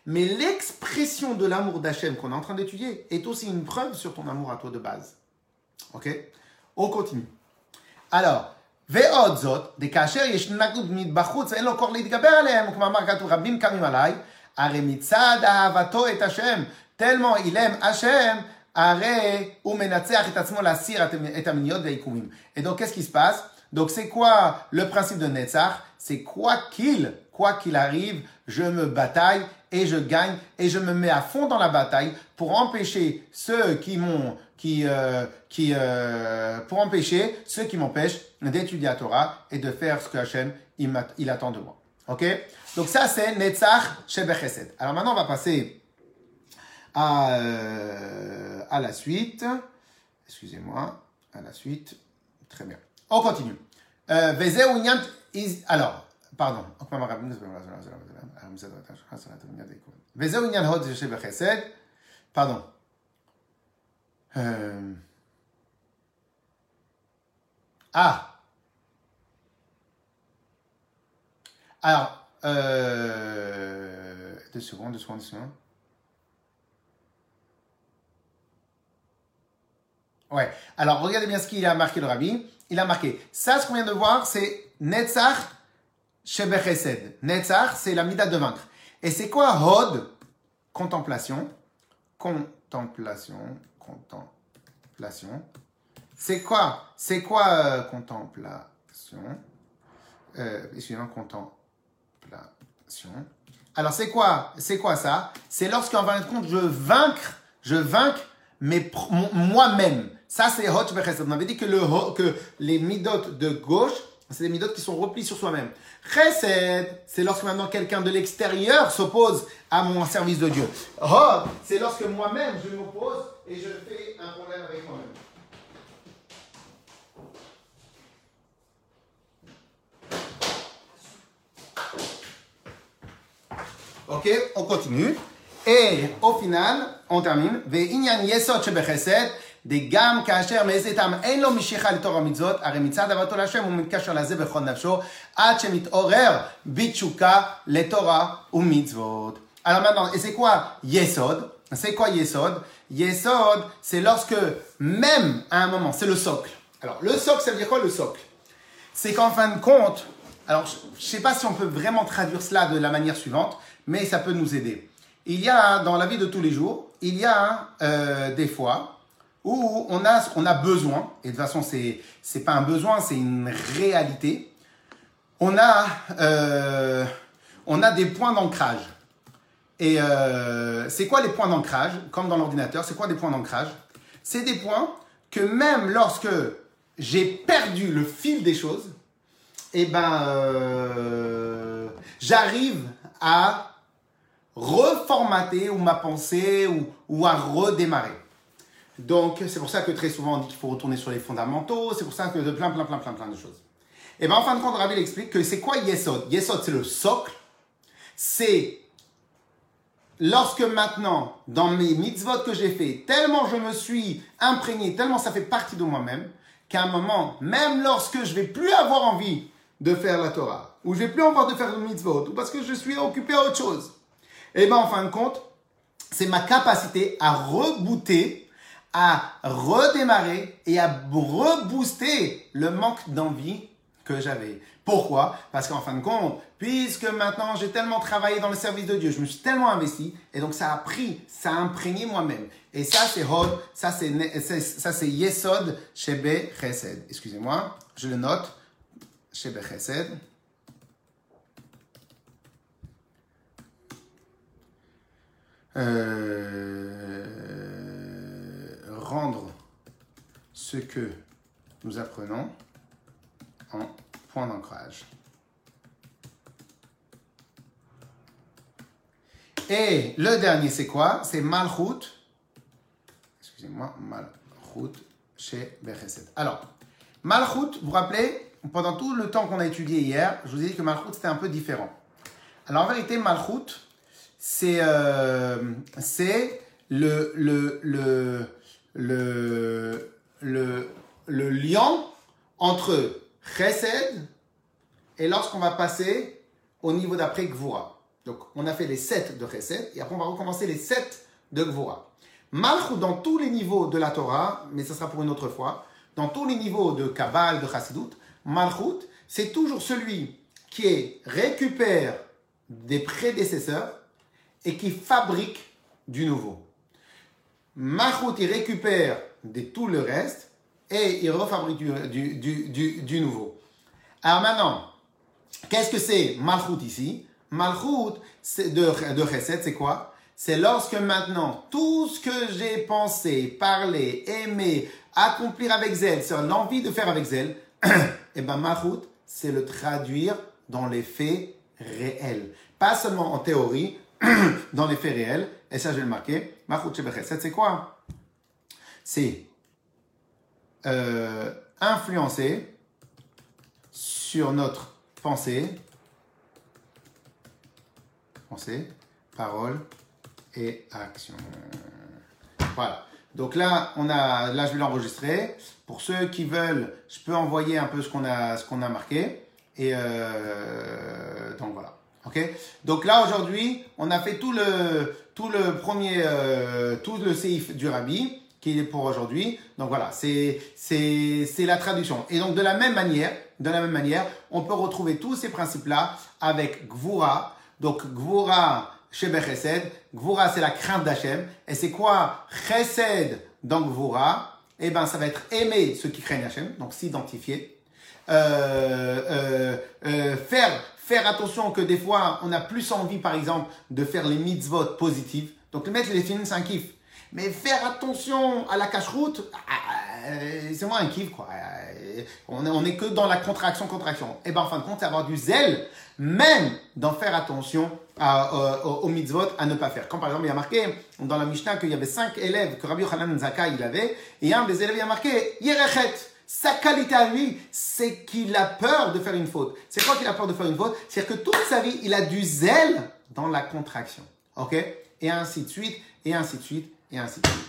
mais l'expression de l'amour d'Hachem qu'on est en train d'étudier est aussi une preuve sur ton amour à toi de base. Ok On continue. Alors, ועוד זאת, דכאשר יש התנגדות בחוץ ואין לו כוח להתגבר עליהם, כמו אמר כתוב, רבים קמים עליי, הרי מצד אהבתו את השם, תלמו אילם השם, הרי הוא מנצח את עצמו להסיר את המניות והעיקומים. Et donc, qu'est-ce qui se passe Donc, c'est quoi le principe de Netzach C'est quoi qu'il, quoi qu'il arrive, je me bataille et je gagne et je me mets à fond dans la bataille pour empêcher ceux qui m'ont euh, euh, pour empêcher ceux qui m'empêchent d'étudier la Torah et de faire ce que Hachem il, attend de moi. Ok? Donc ça, c'est Netzach Shebechesed. Alors maintenant, on va passer à, euh, à la suite. Excusez-moi, à la suite. Très bien. On continue. Alors, pardon. Pardon. Euh... Ah Alors, euh... deux secondes, deux secondes, deux secondes. Ouais. Alors, regardez bien ce qu'il a marqué le rabbi. Il a marqué. Ça, ce qu'on vient de voir, c'est Netzach Shebechesed. Netzach, c'est la mida de vaincre. Et c'est quoi Hod? Contemplation. Contemplation. Contemplation. C'est quoi? C'est quoi euh, contemplation? Euh, Excusez-moi, contemplation. Alors, c'est quoi C'est quoi ça? C'est lorsqu'en fin de compte, je vaincre, je vaincre mais moi-même. Ça, c'est Hot. On avait dit que, le, que les midot de gauche, c'est des midotes qui sont replis sur soi-même. Chesed, c'est lorsque maintenant quelqu'un de l'extérieur s'oppose à mon service de Dieu. Rod, c'est lorsque moi-même je m'oppose et je fais un problème avec moi-même. Ok, on continue. Et au final, on termine. Ve inyan chesed דגם כאשר מאיזה טעם אין לו משיכה לתור המצוות, הרי מצד אהבתו להשם הוא מתקשר לזה בכל נפשו, עד שמתעורר בתשוקה לתורה ומצוות. Alors maintenant, et c'est quoi Yesod C'est quoi Yesod Yesod, c'est lorsque, même à un moment, c'est le socle. Alors, le socle, ça veut dire quoi le socle C'est qu'en fin de compte, alors je ne sais pas si on peut vraiment traduire cela de la manière suivante, mais ça peut nous aider. Il y a, dans la vie de tous les jours, il y a euh, des fois où on a, besoin, et de toute façon, c'est n'est pas un besoin, c'est une réalité. On a, euh, des points d'ancrage. Et euh, c'est quoi les points d'ancrage? Comme dans l'ordinateur, c'est quoi des points d'ancrage? C'est des points que même lorsque j'ai perdu le fil des choses, eh ben, j'arrive à reformater ou ma pensée ou à redémarrer. Donc, c'est pour ça que très souvent on dit qu'il faut retourner sur les fondamentaux, c'est pour ça que de plein, plein, plein, plein, plein de choses. Et bien, en fin de compte, Rabbi explique que c'est quoi Yesod? Yesod, c'est le socle. C'est lorsque maintenant, dans mes mitzvot que j'ai fait, tellement je me suis imprégné, tellement ça fait partie de moi-même, qu'à un moment, même lorsque je vais plus avoir envie de faire la Torah, ou je vais plus avoir de faire le mitzvot, ou parce que je suis occupé à autre chose, et bien, en fin de compte, c'est ma capacité à rebooter, à redémarrer et à rebooster le manque d'envie que j'avais. Pourquoi? Parce qu'en fin de compte, puisque maintenant j'ai tellement travaillé dans le service de Dieu, je me suis tellement investi, et donc ça a pris, ça a imprégné moi-même. Et ça c'est Hod, ça c'est Yesod Shebe Chesed. Excusez-moi, je le note. Shebe Chesed. Euh, rendre ce que nous apprenons en point d'ancrage. Et le dernier, c'est quoi? C'est Malchut. Excusez-moi, Malchut chez Bechesed. Alors, Malchut, vous vous rappelez, pendant tout le temps qu'on a étudié hier, je vous ai dit que Malchut c'était un peu différent. Alors en vérité, Malchut, c'est euh, le, le, le, le, le lien entre Chesed et lorsqu'on va passer au niveau d'après Gvura. Donc, on a fait les sept de Chesed et après on va recommencer les sept de Gvura. Malchut, dans tous les niveaux de la Torah, mais ce sera pour une autre fois, dans tous les niveaux de Kabbal, de Chassidut, Malchut, c'est toujours celui qui récupère des prédécesseurs et qui fabrique du nouveau. Mahout, il récupère de tout le reste et il refabrique du, du, du, nouveau. Alors maintenant, qu'est-ce que c'est Malchut ici Malchut de, de Chesed, c'est quoi C'est lorsque maintenant tout ce que j'ai pensé, parlé, aimé, accomplir avec zèle, c'est l'envie de faire avec zèle, et eh ben Malchut, c'est le traduire dans les faits réels. Pas seulement en théorie, dans les faits réels. Et ça, je vais le marquer. c'est quoi? C'est euh, influencer sur notre pensée, pensée, parole et action. Voilà. Donc là, on a, là, je vais l'enregistrer. Pour ceux qui veulent, je peux envoyer un peu ce qu'on a, ce qu'on a marqué. Et euh, donc voilà. Donc là aujourd'hui, on a fait tout le tout le premier euh, tout le seif du rabbi qui est pour aujourd'hui. Donc voilà, c'est c'est c'est la traduction. Et donc de la même manière, de la même manière, on peut retrouver tous ces principes là avec gvura. Donc gvura chez. Gvura c'est la crainte d'Hachem. Et c'est quoi Chesed dans gvura? Eh ben ça va être aimer ceux qui craignent Hachem, donc s'identifier. Euh, euh, euh, faire faire attention que des fois, on a plus envie, par exemple, de faire les mitzvot positives. Donc, le mettre les films, c'est un kiff. Mais faire attention à la cache-route, ah, c'est moins un kiff, quoi. On est, on est que dans la contraction, contraction. Et ben, en fin de compte, c'est avoir du zèle, même d'en faire attention à, aux mitzvot à ne pas faire. Quand par exemple, il y a marqué dans la Mishnah qu'il y avait cinq élèves que Rabbi Yochanan Zaka il avait, et un des élèves il a marqué Yerechet. Sa qualité à lui, c'est qu'il a peur de faire une faute. C'est quoi qu'il a peur de faire une faute? C'est-à-dire que toute sa vie, il a du zèle dans la contraction. OK? Et ainsi de suite, et ainsi de suite, et ainsi de suite.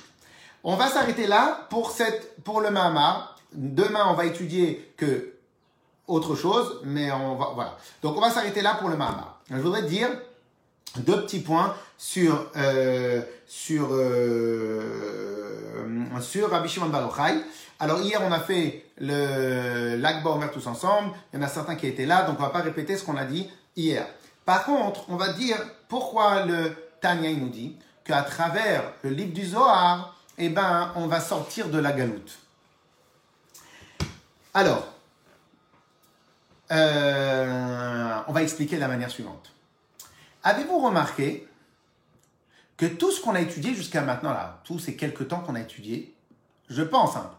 On va s'arrêter là pour, cette, pour le Mahamar. Demain, on va étudier que autre chose, mais on va, voilà. Donc, on va s'arrêter là pour le Mahamar. Je voudrais dire deux petits points sur, euh, sur, euh, sur Rabbi Shimon alors hier, on a fait le l'Akba Omer tous ensemble. Il y en a certains qui étaient là, donc on va pas répéter ce qu'on a dit hier. Par contre, on va dire pourquoi le Tanya nous dit qu'à travers le livre du Zohar, eh ben, on va sortir de la galoute. Alors, euh, on va expliquer de la manière suivante. Avez-vous remarqué que tout ce qu'on a étudié jusqu'à maintenant, là, tous ces quelques temps qu'on a étudié, je pense, hein,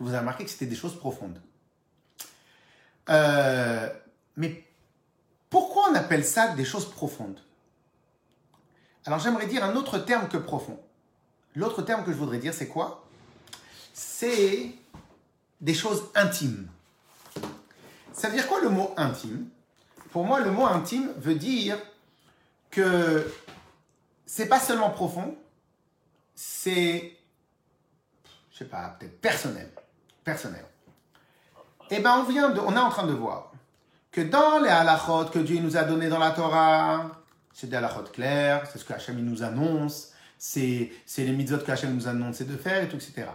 vous avez remarqué que c'était des choses profondes. Euh, mais pourquoi on appelle ça des choses profondes? Alors j'aimerais dire un autre terme que profond. L'autre terme que je voudrais dire, c'est quoi? C'est des choses intimes. Ça veut dire quoi le mot intime? Pour moi, le mot intime veut dire que c'est pas seulement profond, c'est, je sais pas, peut-être personnel personnel. Eh bien, on, vient de, on est en train de voir que dans les halachot que Dieu nous a donné dans la Torah, c'est des halachot clairs, c'est ce que Hachem nous annonce, c'est, les mitzvot que Hachem nous annonce de faire, et tout, etc.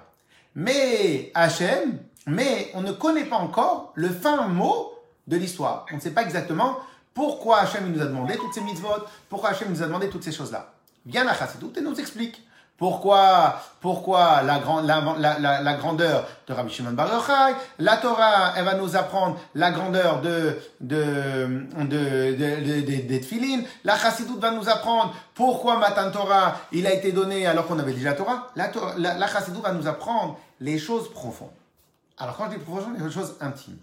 Mais Hachem, mais on ne connaît pas encore le fin mot de l'histoire. On ne sait pas exactement pourquoi Hachem nous a demandé toutes ces mitzvot, pourquoi Hachem nous a demandé toutes ces choses-là. Viens à Chassidut et nous explique. Pourquoi, pourquoi la, grandeur de Rabbi Shimon Bar Yochai? La Torah, elle va nous apprendre la grandeur de, de, La Chassidut va nous apprendre pourquoi Matan Torah, il a été donné alors qu'on avait déjà Torah. La, la, la Chassidut va nous apprendre les choses profondes. Alors quand je dis profondes, les choses intimes.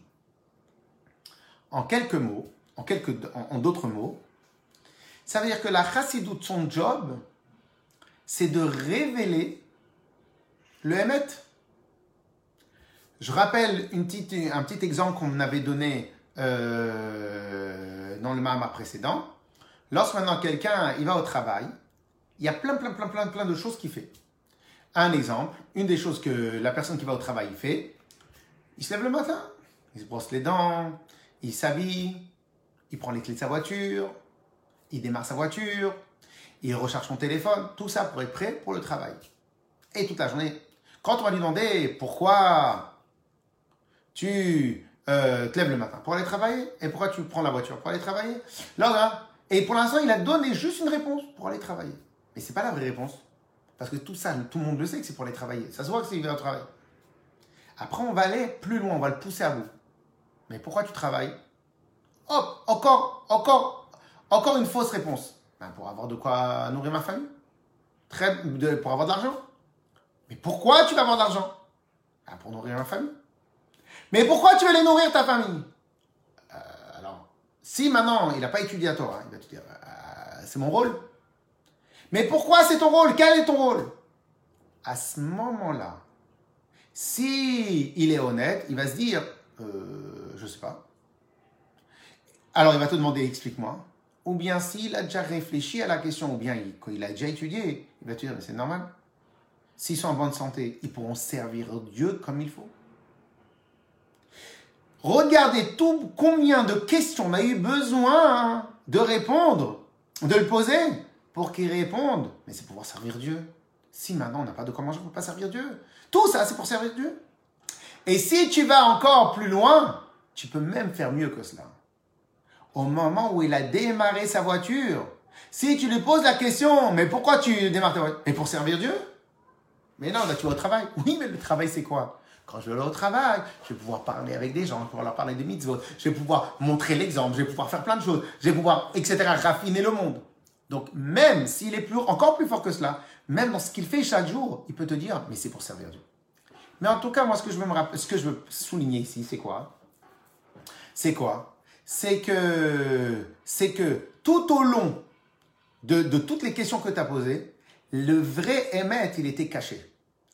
En quelques mots, en quelques, en d'autres mots, ça veut dire que la Chassidut, son job, c'est de révéler le Hémet. Je rappelle un petit exemple qu'on avait donné euh, dans le Mahama précédent. Lorsque maintenant quelqu'un il va au travail, il y a plein, plein, plein, plein, plein de choses qu'il fait. Un exemple, une des choses que la personne qui va au travail fait, il se lève le matin, il se brosse les dents, il s'habille, il prend les clés de sa voiture, il démarre sa voiture, il recharge son téléphone, tout ça pour être prêt pour le travail. Et toute la journée. Quand on va lui demander pourquoi tu euh, te lèves le matin? Pour aller travailler? Et pourquoi tu prends la voiture? Pour aller travailler, là, là, et pour l'instant, il a donné juste une réponse pour aller travailler. Mais c'est pas la vraie réponse. Parce que tout ça, tout le monde le sait que c'est pour aller travailler. Ça se voit que c'est il va travailler. Après, on va aller plus loin, on va le pousser à bout. Mais pourquoi tu travailles? Hop, encore, encore, encore une fausse réponse. Ben, pour avoir de quoi nourrir ma famille. Pour avoir de l'argent. Mais pourquoi tu vas avoir de l'argent? Ben, Pour nourrir ma famille. Mais pourquoi tu veux aller nourrir ta famille? Euh, Alors, Si maintenant il n'a pas étudié la Torah, il va te dire, euh, c'est mon rôle. Mais pourquoi c'est ton rôle? Quel est ton rôle? À ce moment-là, si il est honnête, il va se dire, euh, je sais pas. Alors il va te demander, explique-moi. Ou bien s'il a déjà réfléchi à la question, ou bien il, a déjà étudié, il va te dire, mais c'est normal. S'ils sont en bonne santé, ils pourront servir Dieu comme il faut. Regardez tout combien de questions on a eu besoin de répondre, de le poser, pour qu'il réponde. Mais c'est pouvoir servir Dieu. Si maintenant on n'a pas de manger, on ne peut pas servir Dieu. Tout ça, c'est pour servir Dieu. Et si tu vas encore plus loin, tu peux même faire mieux que cela. Au moment où il a démarré sa voiture, si tu lui poses la question, mais pourquoi tu démarres ta voiture? Mais pour servir Dieu? Mais non, là tu vas au travail. Oui, mais le travail c'est quoi? Quand je vais au travail, je vais pouvoir parler avec des gens, je vais pouvoir leur parler des mitzvot, je vais pouvoir montrer l'exemple, je vais pouvoir faire plein de choses, je vais pouvoir, etc., raffiner le monde. Donc même s'il est plus, encore plus fort que cela, même dans ce qu'il fait chaque jour, il peut te dire, mais c'est pour servir Dieu. Mais en tout cas, moi, ce que je veux, me ce que je veux souligner ici, c'est quoi? C'est quoi? C'est que, tout au long de, toutes les questions que tu as posées, le vrai émet, il était caché.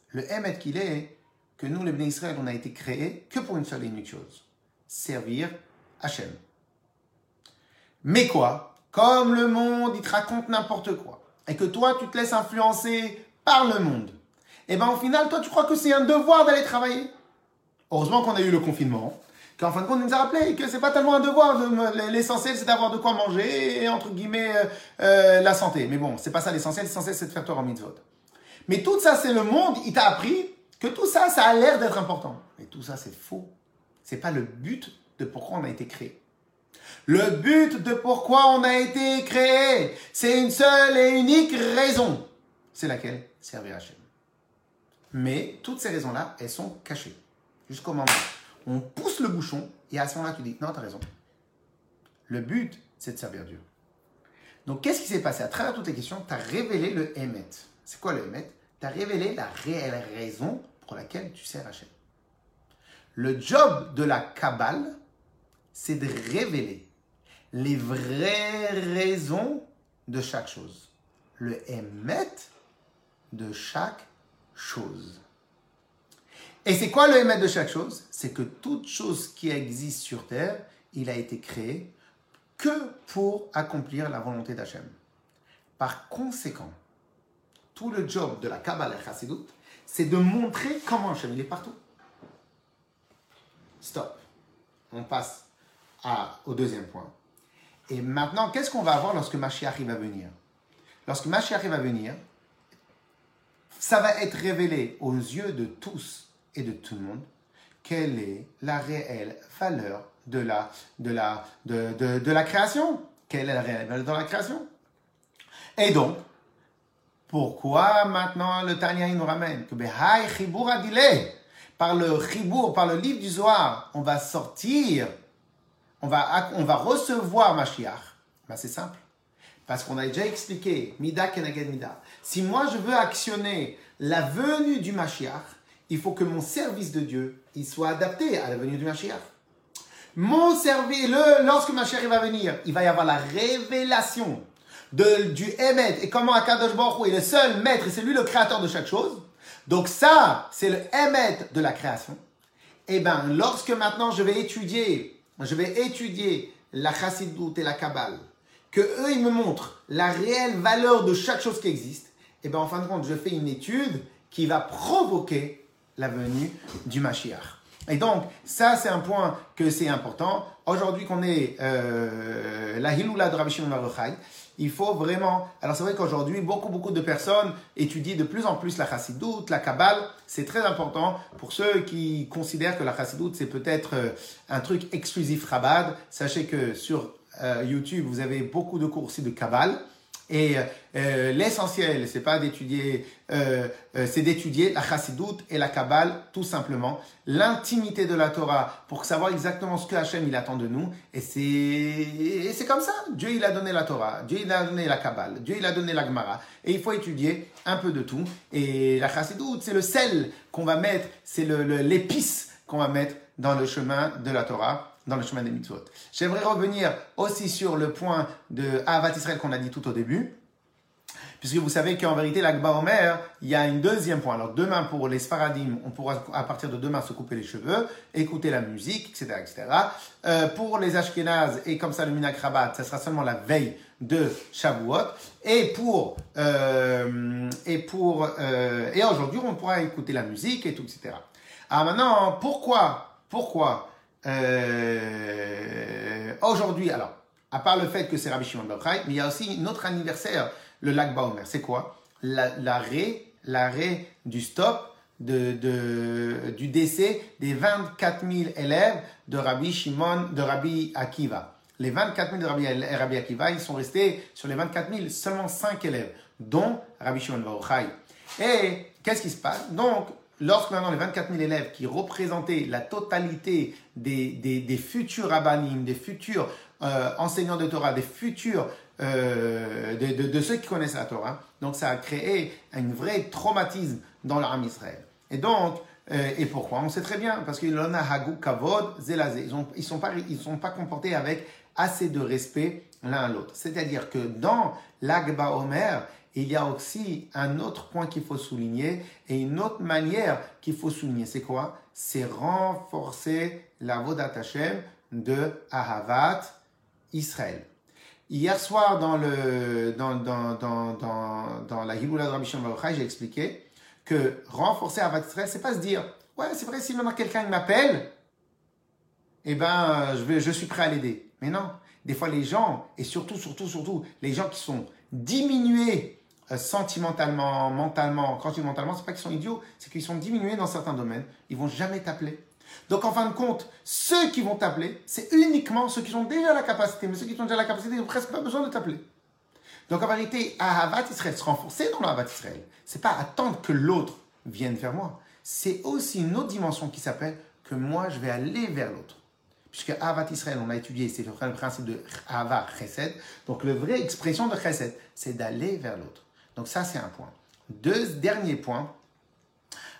Le émet qu'il est, que nous, les bénis Israël, on a été créés que pour une seule et unique chose servir Hachem. Mais quoi? Comme le monde, il te raconte n'importe quoi, et que toi, tu te laisses influencer par le monde, et eh bien au final, toi, tu crois que c'est un devoir d'aller travailler? Heureusement qu'on a eu le confinement, qu'en fin de compte, il nous a rappelé que c'est pas tellement un devoir. L'essentiel, c'est d'avoir de quoi manger et, entre guillemets, euh, euh, la santé. Mais bon, c'est pas ça l'essentiel. L'essentiel, c'est de faire Torah mitzvot. Mais tout ça, c'est le monde. Il t'a appris que tout ça, ça a l'air d'être important. Mais tout ça, c'est faux. C'est pas le but de pourquoi on a été créé. Le but de pourquoi on a été créé, c'est une seule et unique raison. C'est laquelle? Servir Hachem. Mais toutes ces raisons-là, elles sont cachées. Jusqu'au moment on pousse le bouchon et à ce moment-là, tu dis non, tu as raison. Le but, c'est de servir Dieu. Donc, qu'est-ce qui s'est passé? À travers toutes les questions, tu as révélé le Hémet. C'est quoi le Hémet? Tu as révélé la réelle raison pour laquelle tu sers Hachem. Le job de la Kabbale, c'est de révéler les vraies raisons de chaque chose. Le Hémet de chaque chose. Et c'est quoi le émettre de chaque chose? C'est que toute chose qui existe sur Terre, il a été créé que pour accomplir la volonté d'Hachem. Par conséquent, tout le job de la Kabbalah Chassidut, c'est de montrer comment Hachem, il est partout. Stop. On passe au deuxième point. Et maintenant, qu'est-ce qu'on va avoir lorsque Mashiach va venir? Lorsque Mashiach va venir, ça va être révélé aux yeux de tous et de tout le monde quelle est la réelle valeur de la, de la, de, de, la création? Quelle est la réelle valeur de la création? Et donc, pourquoi maintenant le Tanya nous ramène? Que par le chibour, par le livre du Zohar, on va sortir, on va, on va recevoir Mashiach ben, C'est simple. Parce qu'on a déjà expliqué, Mida Kenaged. Si moi je veux actionner la venue du Mashiach, il faut que mon service de Dieu il soit adapté à la venue du Mashiach. Mon service, le, lorsque Mashiach va venir, il va y avoir la révélation de, du Emet et comment Akadosh Baruch est le seul maître et c'est lui le créateur de chaque chose. Donc ça, c'est le Emet de la création. Et eh bien, lorsque maintenant je vais étudier, je vais étudier la Chassidut et la Kabbale, que eux, ils me montrent la réelle valeur de chaque chose qui existe, et eh bien en fin de compte, je fais une étude qui va provoquer la venue du Mashiach. Et donc, ça, c'est un point que c'est important. Aujourd'hui qu'on est euh, la Hiloula de Rabbi Shimon il faut vraiment... Alors c'est vrai qu'aujourd'hui, beaucoup, beaucoup de personnes étudient de plus en plus la chassidoute, la Kabbale. C'est très important pour ceux qui considèrent que la chassidoute, c'est peut-être euh, un truc exclusif Rabbad. Sachez que sur euh, YouTube, vous avez beaucoup de cours aussi de Kabbale. Et euh, l'essentiel, c'est pas d'étudier, euh, c'est d'étudier la chassidoute et la kabbale, tout simplement, l'intimité de la Torah pour savoir exactement ce que Hachem il attend de nous. Et c'est c'est comme ça. Dieu il a donné la Torah, Dieu il a donné la kabbale, Dieu il a donné la Gemara. Et il faut étudier un peu de tout. Et la chassidoute, c'est le sel qu'on va mettre, c'est le, l'épice qu'on va mettre dans le chemin de la Torah dans le chemin des mitzvot. J'aimerais revenir aussi sur le point de Avat Israël qu'on a dit tout au début. Puisque vous savez qu'en vérité, l'Akba Omer, il y a un deuxième point. Alors demain, pour les Sfaradim, on pourra à partir de demain se couper les cheveux, écouter la musique, etc. etc. Euh, pour les Ashkenaz et comme ça le Minak Rabat, ça sera seulement la veille de Shavuot. Et pour, euh, et pour, euh, et aujourd'hui, on pourra écouter la musique et tout, etc. Alors maintenant, pourquoi, pourquoi aujourd'hui, alors, à part le fait que c'est Rabbi Shimon mais il y a aussi notre anniversaire le lac Baomer. C'est quoi? L'arrêt du stop de, de, du décès des 24 000 élèves de Rabbi Shimon, de Rabbi Akiva. Les 24 000 de Rabbi, Rabbi Akiva, ils sont restés sur les 24 000, seulement 5 élèves, dont Rabbi Shimon Baruchai. Et qu'est-ce qui se passe? Donc, lorsque maintenant les 24 000 élèves qui représentaient la totalité des, des, futurs rabbinim, des futurs euh, enseignants de Torah, des futurs euh, de, ceux qui connaissent la Torah. Donc ça a créé un vrai traumatisme dans l'âme Israël. Et donc, euh, et pourquoi? On sait très bien, parce qu'ils a hagu kavod zelazé. Ils ne ils sont, pas, ils sont pas comportés avec assez de respect l'un à l'autre. C'est-à-dire que dans l'Agba Omer, il y a aussi un autre point qu'il faut souligner et une autre manière qu'il faut souligner. C'est quoi? C'est renforcer la Vodat Hashem de Ahavat Israël. Hier soir, dans, la Hiloula de Rabbi j'ai expliqué que renforcer Avat Israël, c'est pas se dire Ouais, c'est vrai, si maintenant quelqu'un m'appelle, eh ben, je, je suis prêt à l'aider. Mais non, des fois, les gens, et surtout, surtout, surtout, les gens qui sont diminués sentimentalement, mentalement, quand mentalement, c'est pas qu'ils sont idiots, c'est qu'ils sont diminués dans certains domaines, ils vont jamais t'appeler. Donc en fin de compte, ceux qui vont t'appeler, c'est uniquement ceux qui ont déjà la capacité. Mais ceux qui ont déjà la capacité, ils n'ont presque pas besoin de t'appeler. Donc en vérité, Ahavat Israël, se renforcer dans l'Ahavat Israël, c'est pas attendre que l'autre vienne vers moi. C'est aussi une autre dimension qui s'appelle que moi, je vais aller vers l'autre. Puisque Ahavat Israël, on a étudié, c'est le principe de Ahavat Chesed. Donc la vraie expression de Chesed, c'est d'aller vers l'autre. Donc ça, c'est un point. Deux derniers points.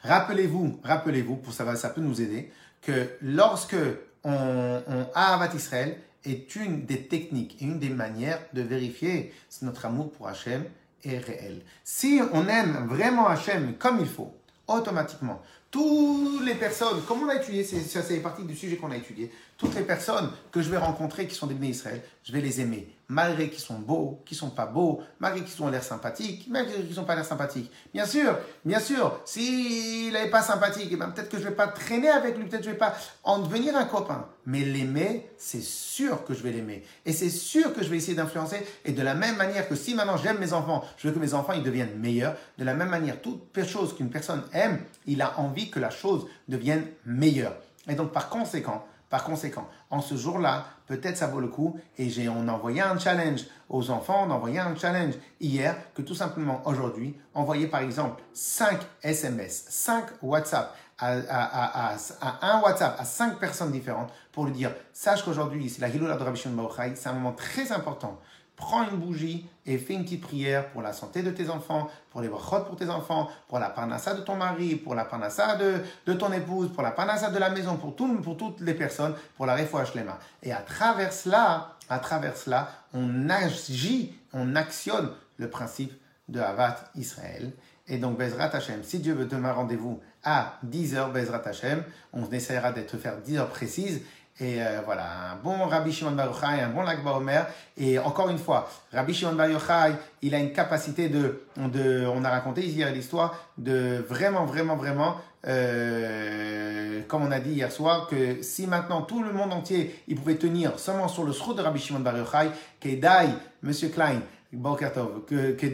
Rappelez-vous, rappelez-vous, pour ça, ça peut nous aider que lorsque on, on Israël est une des techniques et une des manières de vérifier si notre amour pour Hachem est réel. Si on aime vraiment Hachem comme il faut, automatiquement, toutes les personnes, comme on a étudié, ça c'est partie du sujet qu'on a étudié, toutes les personnes que je vais rencontrer qui sont des bénis Israël, je vais les aimer malgré qu'ils sont beaux, qu'ils sont pas beaux, malgré qu'ils ont l'air sympathiques, malgré qu'ils n'ont pas l'air sympathiques. Bien sûr, bien sûr, s'il n'est pas sympathique, eh ben, peut-être que je vais pas traîner avec lui, peut-être que je vais pas en devenir un copain. Mais l'aimer, c'est sûr que je vais l'aimer. Et c'est sûr que je vais essayer d'influencer. Et de la même manière que si maintenant j'aime mes enfants, je veux que mes enfants ils deviennent meilleurs, de la même manière, toute chose qu'une personne aime, il a envie que la chose devienne meilleure. Et donc par conséquent, par conséquent, en ce jour-là, peut-être ça vaut le coup. Et j'ai, on a envoyé un challenge aux enfants, on a envoyé un challenge hier, que tout simplement aujourd'hui, envoyer par exemple 5 SMS, 5 WhatsApp à, un WhatsApp à 5 personnes différentes pour lui dire, sache qu'aujourd'hui, c'est la Hiloula de Rabbi Shimon c'est un moment très important prends une bougie et fais une petite prière pour la santé de tes enfants, pour les brachot pour tes enfants, pour la panassa de ton mari, pour la panassa de, de ton épouse, pour la panassa de la maison, pour, pour toutes les personnes, pour la refouach lema. Et à travers cela, à travers cela, on agit, on actionne le principe de Havat Israël. Et donc, Bezrat Hashem, si Dieu veut un rendez-vous à 10h, Bezrat Hashem, on essaiera d'être faire 10 heures précises. Et euh, voilà, un bon Rabbi Shimon Bar Yochai, un bon Lagba Omer. Et encore une fois, Rabbi Shimon Bar Yochai, il a une capacité de, de on a raconté hier l'histoire, de vraiment, vraiment, vraiment, euh, comme on a dit hier soir, que si maintenant tout le monde entier, il pouvait tenir seulement sur le srout de Rabbi Shimon Bar Yochai, qu'Edaï, Monsieur Klein, que, que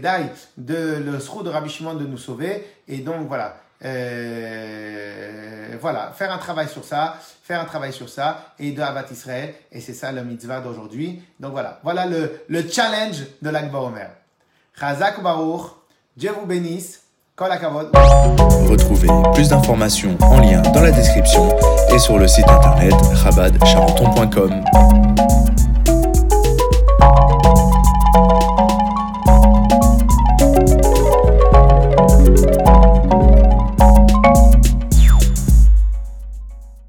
de le srout de Rabbi Shimon de nous sauver. Et donc voilà, euh, voilà, faire un travail sur ça, faire un travail sur ça, et de Avat Israël, et c'est ça le mitzvah d'aujourd'hui. Donc voilà, voilà le, le challenge de l'Akba Omer. Chazak Baruch, Dieu vous bénisse, Kol Retrouvez plus d'informations en lien dans la description et sur le site internet chabadcharenton.com.